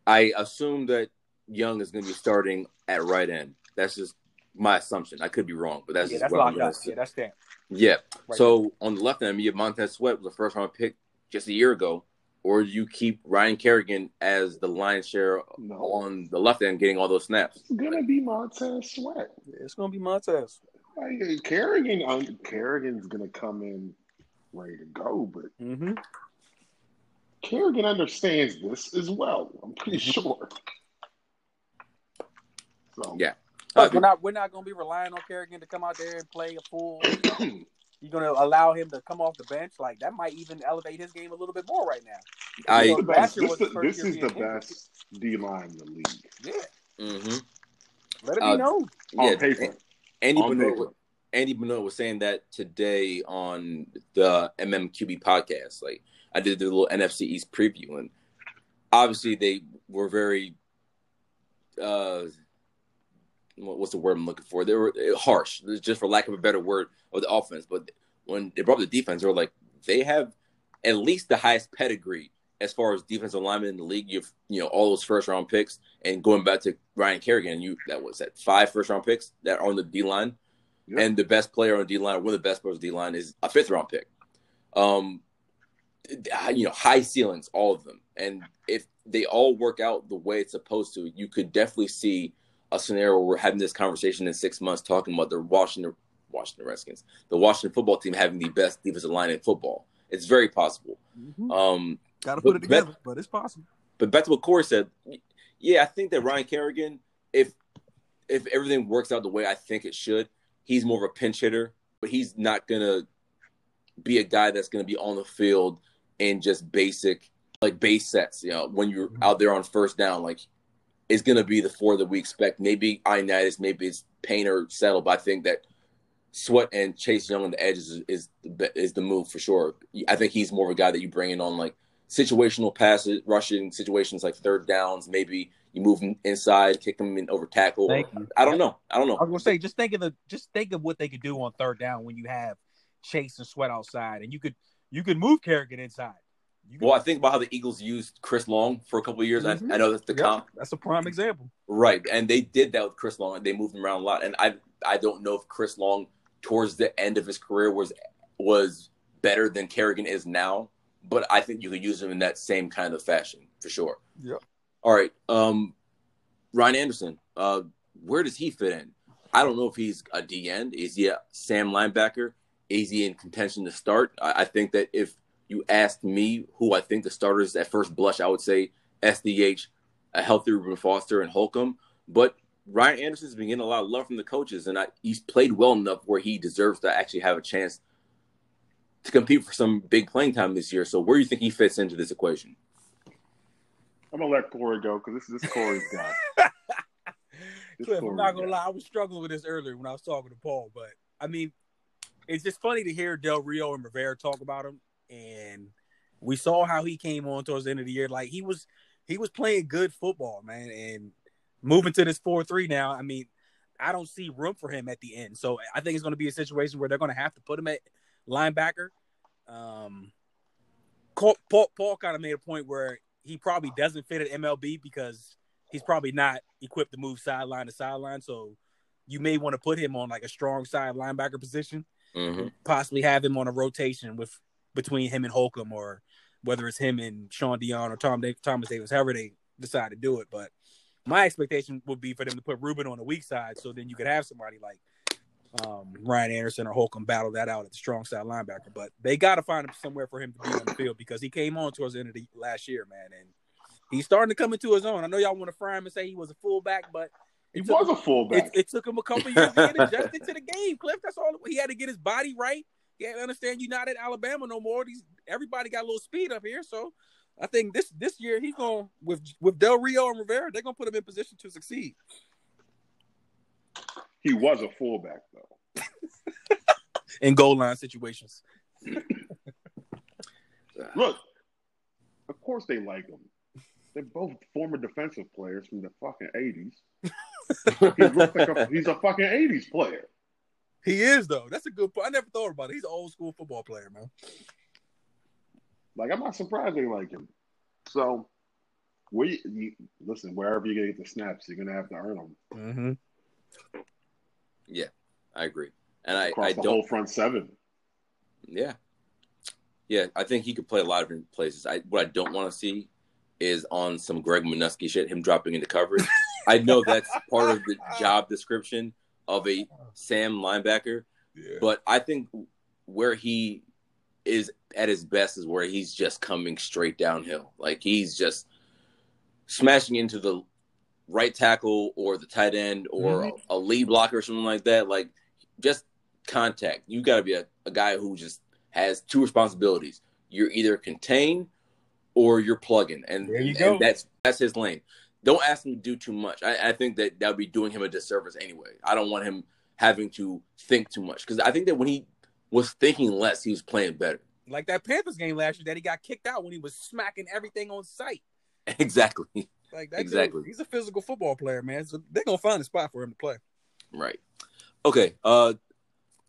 I assume that Young is going to be starting at right end. That's just my assumption. I could be wrong, but that's yeah, just that's what I'm locked going up. to say. Yeah, that's stamped. Yeah. Right so on the left end, you have Montez Sweat was a first round pick just a year ago, or you keep Ryan Kerrigan as the lion's share No. on the left end, getting all those snaps. It's going to be Montez Sweat. It's gonna be Montez. Like, Kerrigan, um, Kerrigan's going to come in ready to go, but Mm-hmm. Kerrigan understands this as well. I'm pretty sure. So Yeah. Plus, Uh, we're not we're not gonna be relying on Kerrigan to come out there and play a full. You're <clears throat> gonna allow him to come off the bench, like that might even elevate his game a little bit more right now. I this You is know, the best, this, was the- first this is the best D line in the league. Yeah, mm-hmm. let it be Uh, known. On Yeah, paper. Andy On Benoit, paper. Andy Benoit was saying that today on the MMQB podcast. Like I did the little NFC East preview, and obviously they were very uh, what- what's the word I'm looking for? They were uh, harsh, just for lack of a better word, of the offense. But when they brought up the defense, they were like they have at least the highest pedigree as far as defensive linemen in the league. You've you know all those first round picks, and going back to Ryan Kerrigan, you that was that five first round picks that are on the D line, and the best player on D line, one of the best players on D line, is a fifth round pick. Um, you know, high ceilings, all of them, and if they all work out the way it's supposed to, you could definitely see a scenario where we're having this conversation in six months, talking about the Washington Washington Redskins, the Washington football team having the best defensive line in football. It's very possible. Um, Got to put it together, but it's possible. but back to what Corey said, yeah, I think that Ryan Kerrigan, if if everything works out the way I think it should, he's more of a pinch hitter, but he's not gonna be a guy that's gonna be on the field and just basic like base sets. You know, when you're out there on first down, like it's gonna be the four that we expect. Maybe Ioannidis, maybe it's Payne or Settle, but I think that Sweat and Chase Young on the edges is, is the is the move for sure. I think he's more of a guy that you bring in on like situational passes, rushing situations like third downs. Maybe you move him inside, kick him in over tackle. Thank you. I don't know. I don't know. I was gonna say, just think of the, just think of what they could do on third down when you have Chase and Sweat outside, and you could, you could move Kerrigan inside. Well, I think about how the Eagles used Chris Long for a couple of years. Mhm. I, I know that's the Yep, comp, that's a prime example. right? And they did that with Chris Long. They moved him around a lot. And I I don't know if Chris Long towards the end of his career was was better than Kerrigan is now, but I think you could use him in that same kind of fashion for sure. Yeah. All right. Um, Ryan Anderson, uh, where does he fit in? I don't know if he's a D end. Is he a Sam linebacker? Is he in contention to start? I, I think that if you asked me who I think the starters at first blush, I would say SDH, a healthy Reuben Foster, and Holcomb. But Ryan Anderson's been getting a lot of love from the coaches, and I, he's played well enough where he deserves to actually have a chance to compete for some big playing time this year. So, where do you think he fits into this equation? I'm gonna let Corey go because this this Corey's guy. <laughs> This Cliff, I'm Corey's not gonna guy. lie, I was struggling with this earlier when I was talking to Paul, but I mean, it's just funny to hear Del Rio and Rivera talk about him, and we saw how he came on towards the end of the year. Like he was he was playing good football, man, and moving to this four three now. I mean, I don't see room for him at the end. So I think it's going to be a situation where they're going to have to put him at linebacker. Um, Paul, Paul, Paul kind of made a point where he probably doesn't fit at MLB because he's probably not equipped to move sideline to sideline. So you may want to put him on like a strong side linebacker position, hmm possibly have him on a rotation with between him and Holcomb, or whether it's him and Shaun Dion or Tom Thomas Davis, however they decide to do it. But my expectation would be for them to put Reuben on the weak side, so then you could have somebody like um, Ryan Anderson or Holcomb battle that out at the strong side linebacker. But they got to find somewhere for him to be on the field because he came on towards the end of the last year, man, and he's starting to come into his own. I know y'all want to fry him and say he was a fullback, but He was a fullback. it, it took him a couple years to get adjusted to the game, Cliff. That's all. He had to get his body right. Had understand you're not at Alabama no more. These everybody got a little speed up here, so I think this this year he's going with with Del Rio and Rivera. They're gonna put him in position to succeed. he was a fullback though. <laughs> in goal line situations. <laughs> Look, of course they like him. They're both former defensive players from the fucking eighties. <laughs> he looks like a, he's a fucking eighties player. He is though. That's a good point. I never thought about it. He's an old school football player, man. Like I'm not surprised they like him. So, where you, you listen, wherever you get the snaps, you're gonna have to earn them Mm-hmm. Yeah, I agree, and I, across I the don't. whole front seven. Yeah, yeah, I think he could play a lot of different places. I what I don't want to see is on some Greg Manusky shit, him dropping into coverage. <laughs> I know that's part of the job description of a Sam linebacker, Yeah. but I think where he is at his best is where he's just coming straight downhill. Like he's just smashing into the right tackle or the tight end or mm-hmm. a lead blocker or something like that. Like just contact. You got to be a, a guy who just has two responsibilities. You're either contained or you're plugging, and, There you and go. that's that's his lane. Don't ask him to do too much. I, I think that that would be doing him a disservice anyway. I don't want him having to think too much because I think that when he was thinking less, he was playing better. Like that Panthers game last year that he got kicked out when he was smacking everything on sight. <laughs> exactly. Like that Exactly. dude, he's a physical football player, man. So they're gonna find a spot for him to play. Right. Okay. Uh,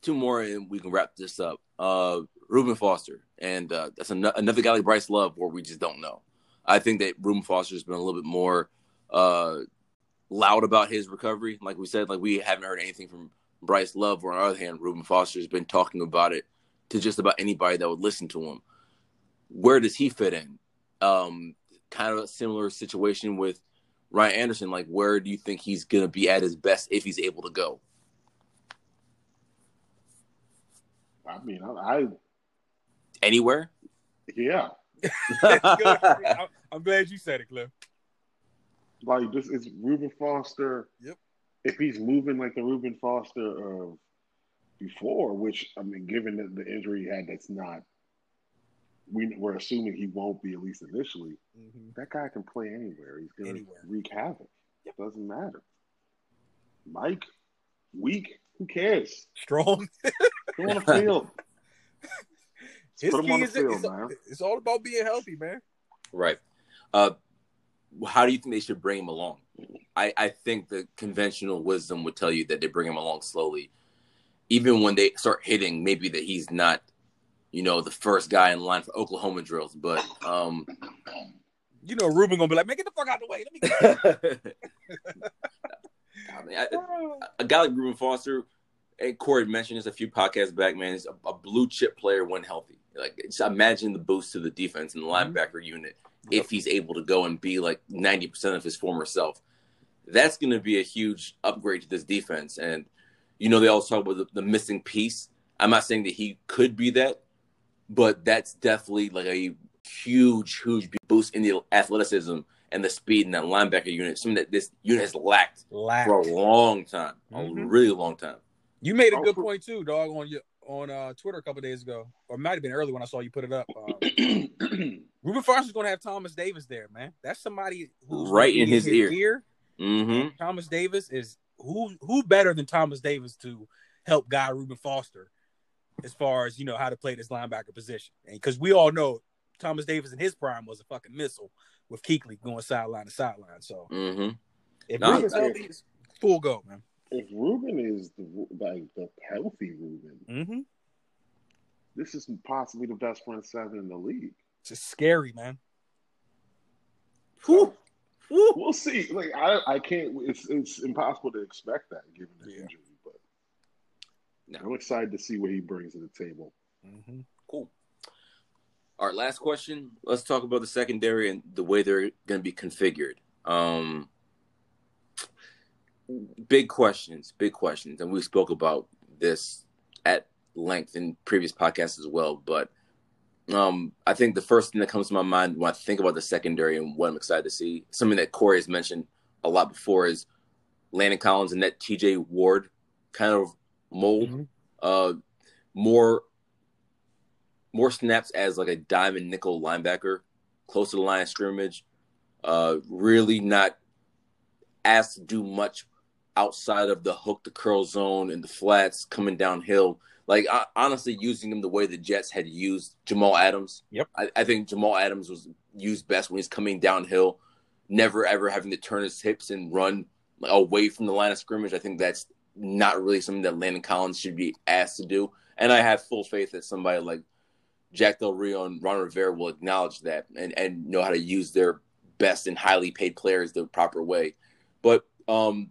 two more and we can wrap this up. Uh, Reuben Foster, and uh, that's an- another guy like Bryce Love, where we just don't know. I think that Reuben Foster has been a little bit more uh, loud about his recovery. Like we said, like we haven't heard anything from Bryce Love. Or on the other hand, Reuben Foster has been talking about it to just about anybody that would listen to him. Where does he fit in? Um, kind of a similar situation with Ryan Anderson. Like, where do you think he's gonna be at his best if he's able to go? I mean, I, I Anywhere? yeah, <laughs> That's good. <laughs> I'm- I'm glad you said it, Cliff. Like this is Reuben Foster. Yep. If he's moving like the Reuben Foster of before, which I mean, given the, the injury he had, that's not. We, we're assuming he won't be at least initially. That guy can play anywhere. He's gonna wreak havoc. It doesn't matter. Mike, weak. Who cares? Strong. <laughs> Go on the field. His put him key on the is field, it's, man. it's all about being healthy, man. Right. Uh, how do you think they should bring him along? I, I think the conventional wisdom would tell you that they bring him along slowly. Even when they start hitting, maybe that he's not, you know, the first guy in line for Oklahoma drills. But um, You know, Reuben gonna be like, man, get the fuck out the way. Let me get <laughs> I mean, I, a guy like Reuben Foster, and Corey mentioned this a few podcasts back, man, is a, a blue chip player when healthy. Like, imagine the boost to the defense and the Mhm. linebacker unit if he's able to go and be like 90% of his former self. That's going to be a huge upgrade to this defense. And, you know, they always talk about the, the missing piece. I'm not saying that he could be that, but that's definitely like a huge, huge boost in the athleticism and the speed in that linebacker unit. Something that this unit has lacked Laugh. for a long time, a Mhm. really long time. You made a Oh, good point too, dog, on your on uh, Twitter a couple days ago, or might have been early when I saw you put it up. Um, <clears throat> Reuben Foster's going to have Thomas Davis there, man. That's somebody who's Right in be his ear. Mm-hmm. Thomas Davis is who who better than Thomas Davis to help guy Reuben Foster as far as you know how to play this linebacker position, and because we all know Thomas Davis in his prime was a fucking missile with Kuechly going sideline to sideline. So hmm if. Reuben's healthy, full go, man. If Reuben is the like the healthy Reuben, Mm-hmm. this is possibly the best front seven in the league. It's just scary, man. Whew. Whew. We'll see. Like I, I can't. It's it's impossible to expect that given the Yeah. injury. But No. I'm excited to see what he brings to the table. Mm-hmm. Cool. All right, last question. Let's talk about the secondary and the way they're going to be configured. Um, big questions, big questions, and we spoke about this at length in previous podcasts as well. But um, I think the first thing that comes to my mind when I think about the secondary and what I'm excited to see, something that Corey has mentioned a lot before, is Landon Collins and that T.J. Ward kind of mold. Mhm. Uh, more more snaps as like a diamond nickel linebacker, close to the line of scrimmage. Uh, really not asked to do much outside of the hook, the curl zone, and the flats coming downhill. Like I, honestly, using him the way the Jets had used Jamal Adams. Yep. I, I think Jamal Adams was used best when he's coming downhill, never ever having to turn his hips and run away from the line of scrimmage. I think that's not really something that Landon Collins should be asked to do. And I have full faith that somebody like Jack Del Rio and Ron Rivera will acknowledge that and, and know how to use their best and highly paid players the proper way. But um,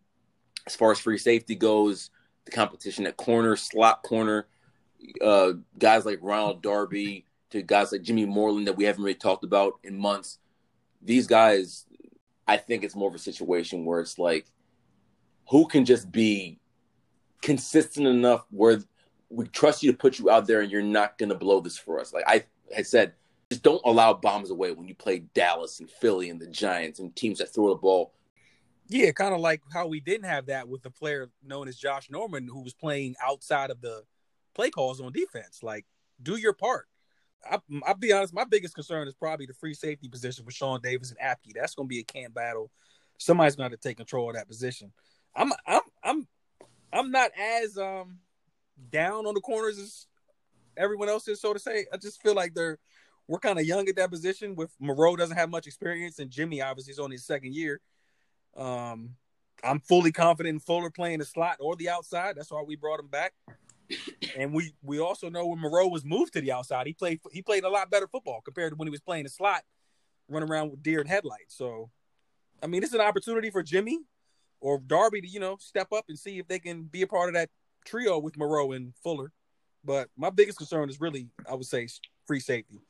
as far as free safety goes, the competition at corner, slot corner, uh, guys like Ronald Darby to guys like Jimmy Moreland that we haven't really talked about in months. These guys, I think it's more of a situation where it's like, who can just be consistent enough where we trust you to put you out there and you're not going to blow this for us. Like I had said, just don't allow bombs away when you play Dallas and Philly and the Giants and teams that throw the ball. Yeah, kind of like how we didn't have that with the player known as Josh Norman, who was playing outside of the play calls on defense. Like, do your part. I, I'll be honest, my biggest concern is probably the free safety position with Sean Davis and Apke. That's going to be a camp battle. Somebody's going to have to take control of that position. I'm, I'm, I'm, I'm not as um down on the corners as everyone else is, so to say. I just feel like they're we're kind of young at that position. With Moreau doesn't have much experience, and Jimmy obviously is on his second year. Um, I'm fully confident in Fuller playing the slot or the outside. That's why we brought him back. And we we also know when Moreau was moved to the outside, he played he played a lot better football compared to when he was playing the slot, running around with deer and headlights. So, I mean, it's an opportunity for Jimmy or Darby to you know step up and see if they can be a part of that trio with Moreau and Fuller. But my biggest concern is really, I would say, free safety.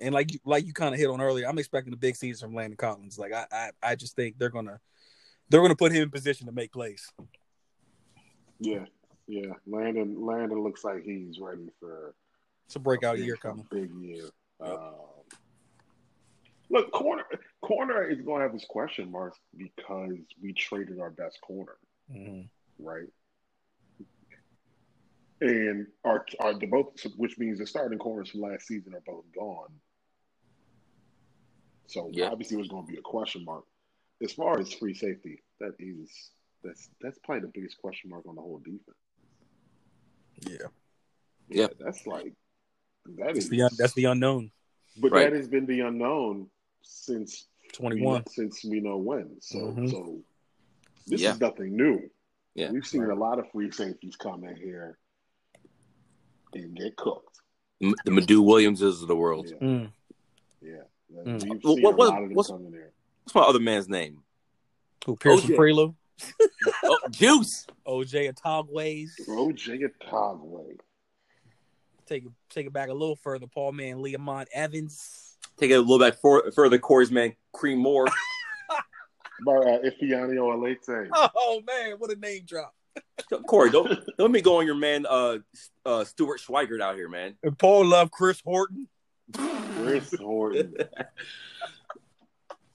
And like you, like you kind of hit on earlier, I'm expecting a big season from Landon Collins. Like I, I, I just think they're gonna, they're gonna put him in position to make plays. Yeah, yeah. Landon Landon looks like he's ready for It's a breakout big- year coming. Big year. Um, look, corner corner is going to have his question marks because we traded our best corner, right? And our our the both, which means the starting corners from last season are both gone. So Yeah. obviously, it was going to be a question mark. As far as free safety, that is that's that's probably the biggest question mark on the whole defense. Yeah, Yeah. that's like that that's is the un- that's the unknown. but Right. that has been the unknown since twenty one. we know, since we know when. So Mhm. so this Yeah. is nothing new. Yeah. We've seen a lot of free safeties come in here and get cooked. The Madieu Williamses of the world. Yeah, Mm. yeah. Mm. We've What- seen what- a lot of them what's- come there. What's my other man's name? Who Pearson OJ. Prelu, Oh, Juice. OJ Atogways. OJ Atogwe. Take it take it back a little further. Paul Man, Leamont Evans. Take it a little back for, further. Corey's man, Kareem Moore. <laughs> By uh, Ifeanyi Ohalete. Oh man, what a name drop! Corey, don't, <laughs> don't let me go on your man, uh, uh, Stuart Schweigert out here, man. And Paul loved Chris Horton. Chris Horton. <laughs>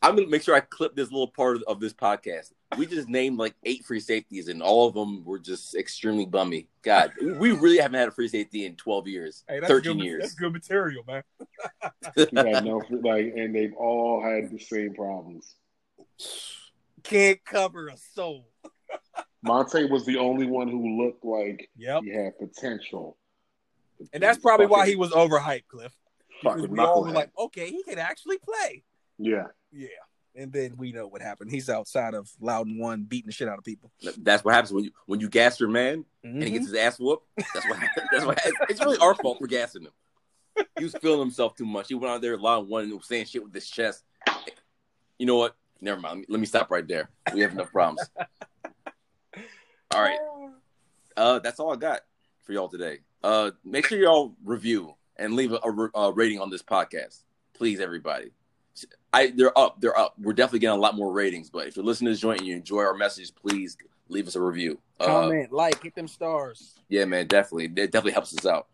I'm gonna make sure I clip this little part of, of this podcast. We just named like eight free safeties, and all of them were just extremely bummy. God, we really haven't had a free safety in 12 years, Hey, that's 13 good, years. That's good material, man. <laughs> He no like, and they've all had the same problems. Can't cover a soul. <laughs> Montae was the only one who looked like Yep. he had potential. And that's probably why he was overhyped, Cliff. because we all were like, okay, he can actually play. Yeah. Yeah. And then we know what happened. He's outside of Loudon one beating the shit out of people. That's what happens when you when you gas your man and he gets his ass whooped. That's what. That's what. It's really our fault for gassing him. He was feeling himself too much. He went out there loud one and was saying shit with his chest. You know what? Never mind. Let me stop right there. We have enough problems. All right. Uh, that's all I got for y'all today. Uh, make sure y'all review and leave a, a, a rating on this podcast, please, everybody. I they're up, they're up. We're definitely getting a lot more ratings. But if you're listening to this joint and you enjoy our message, please leave us a review. Uh, Comment, like, hit them stars. yeah, man, definitely. It definitely helps us out.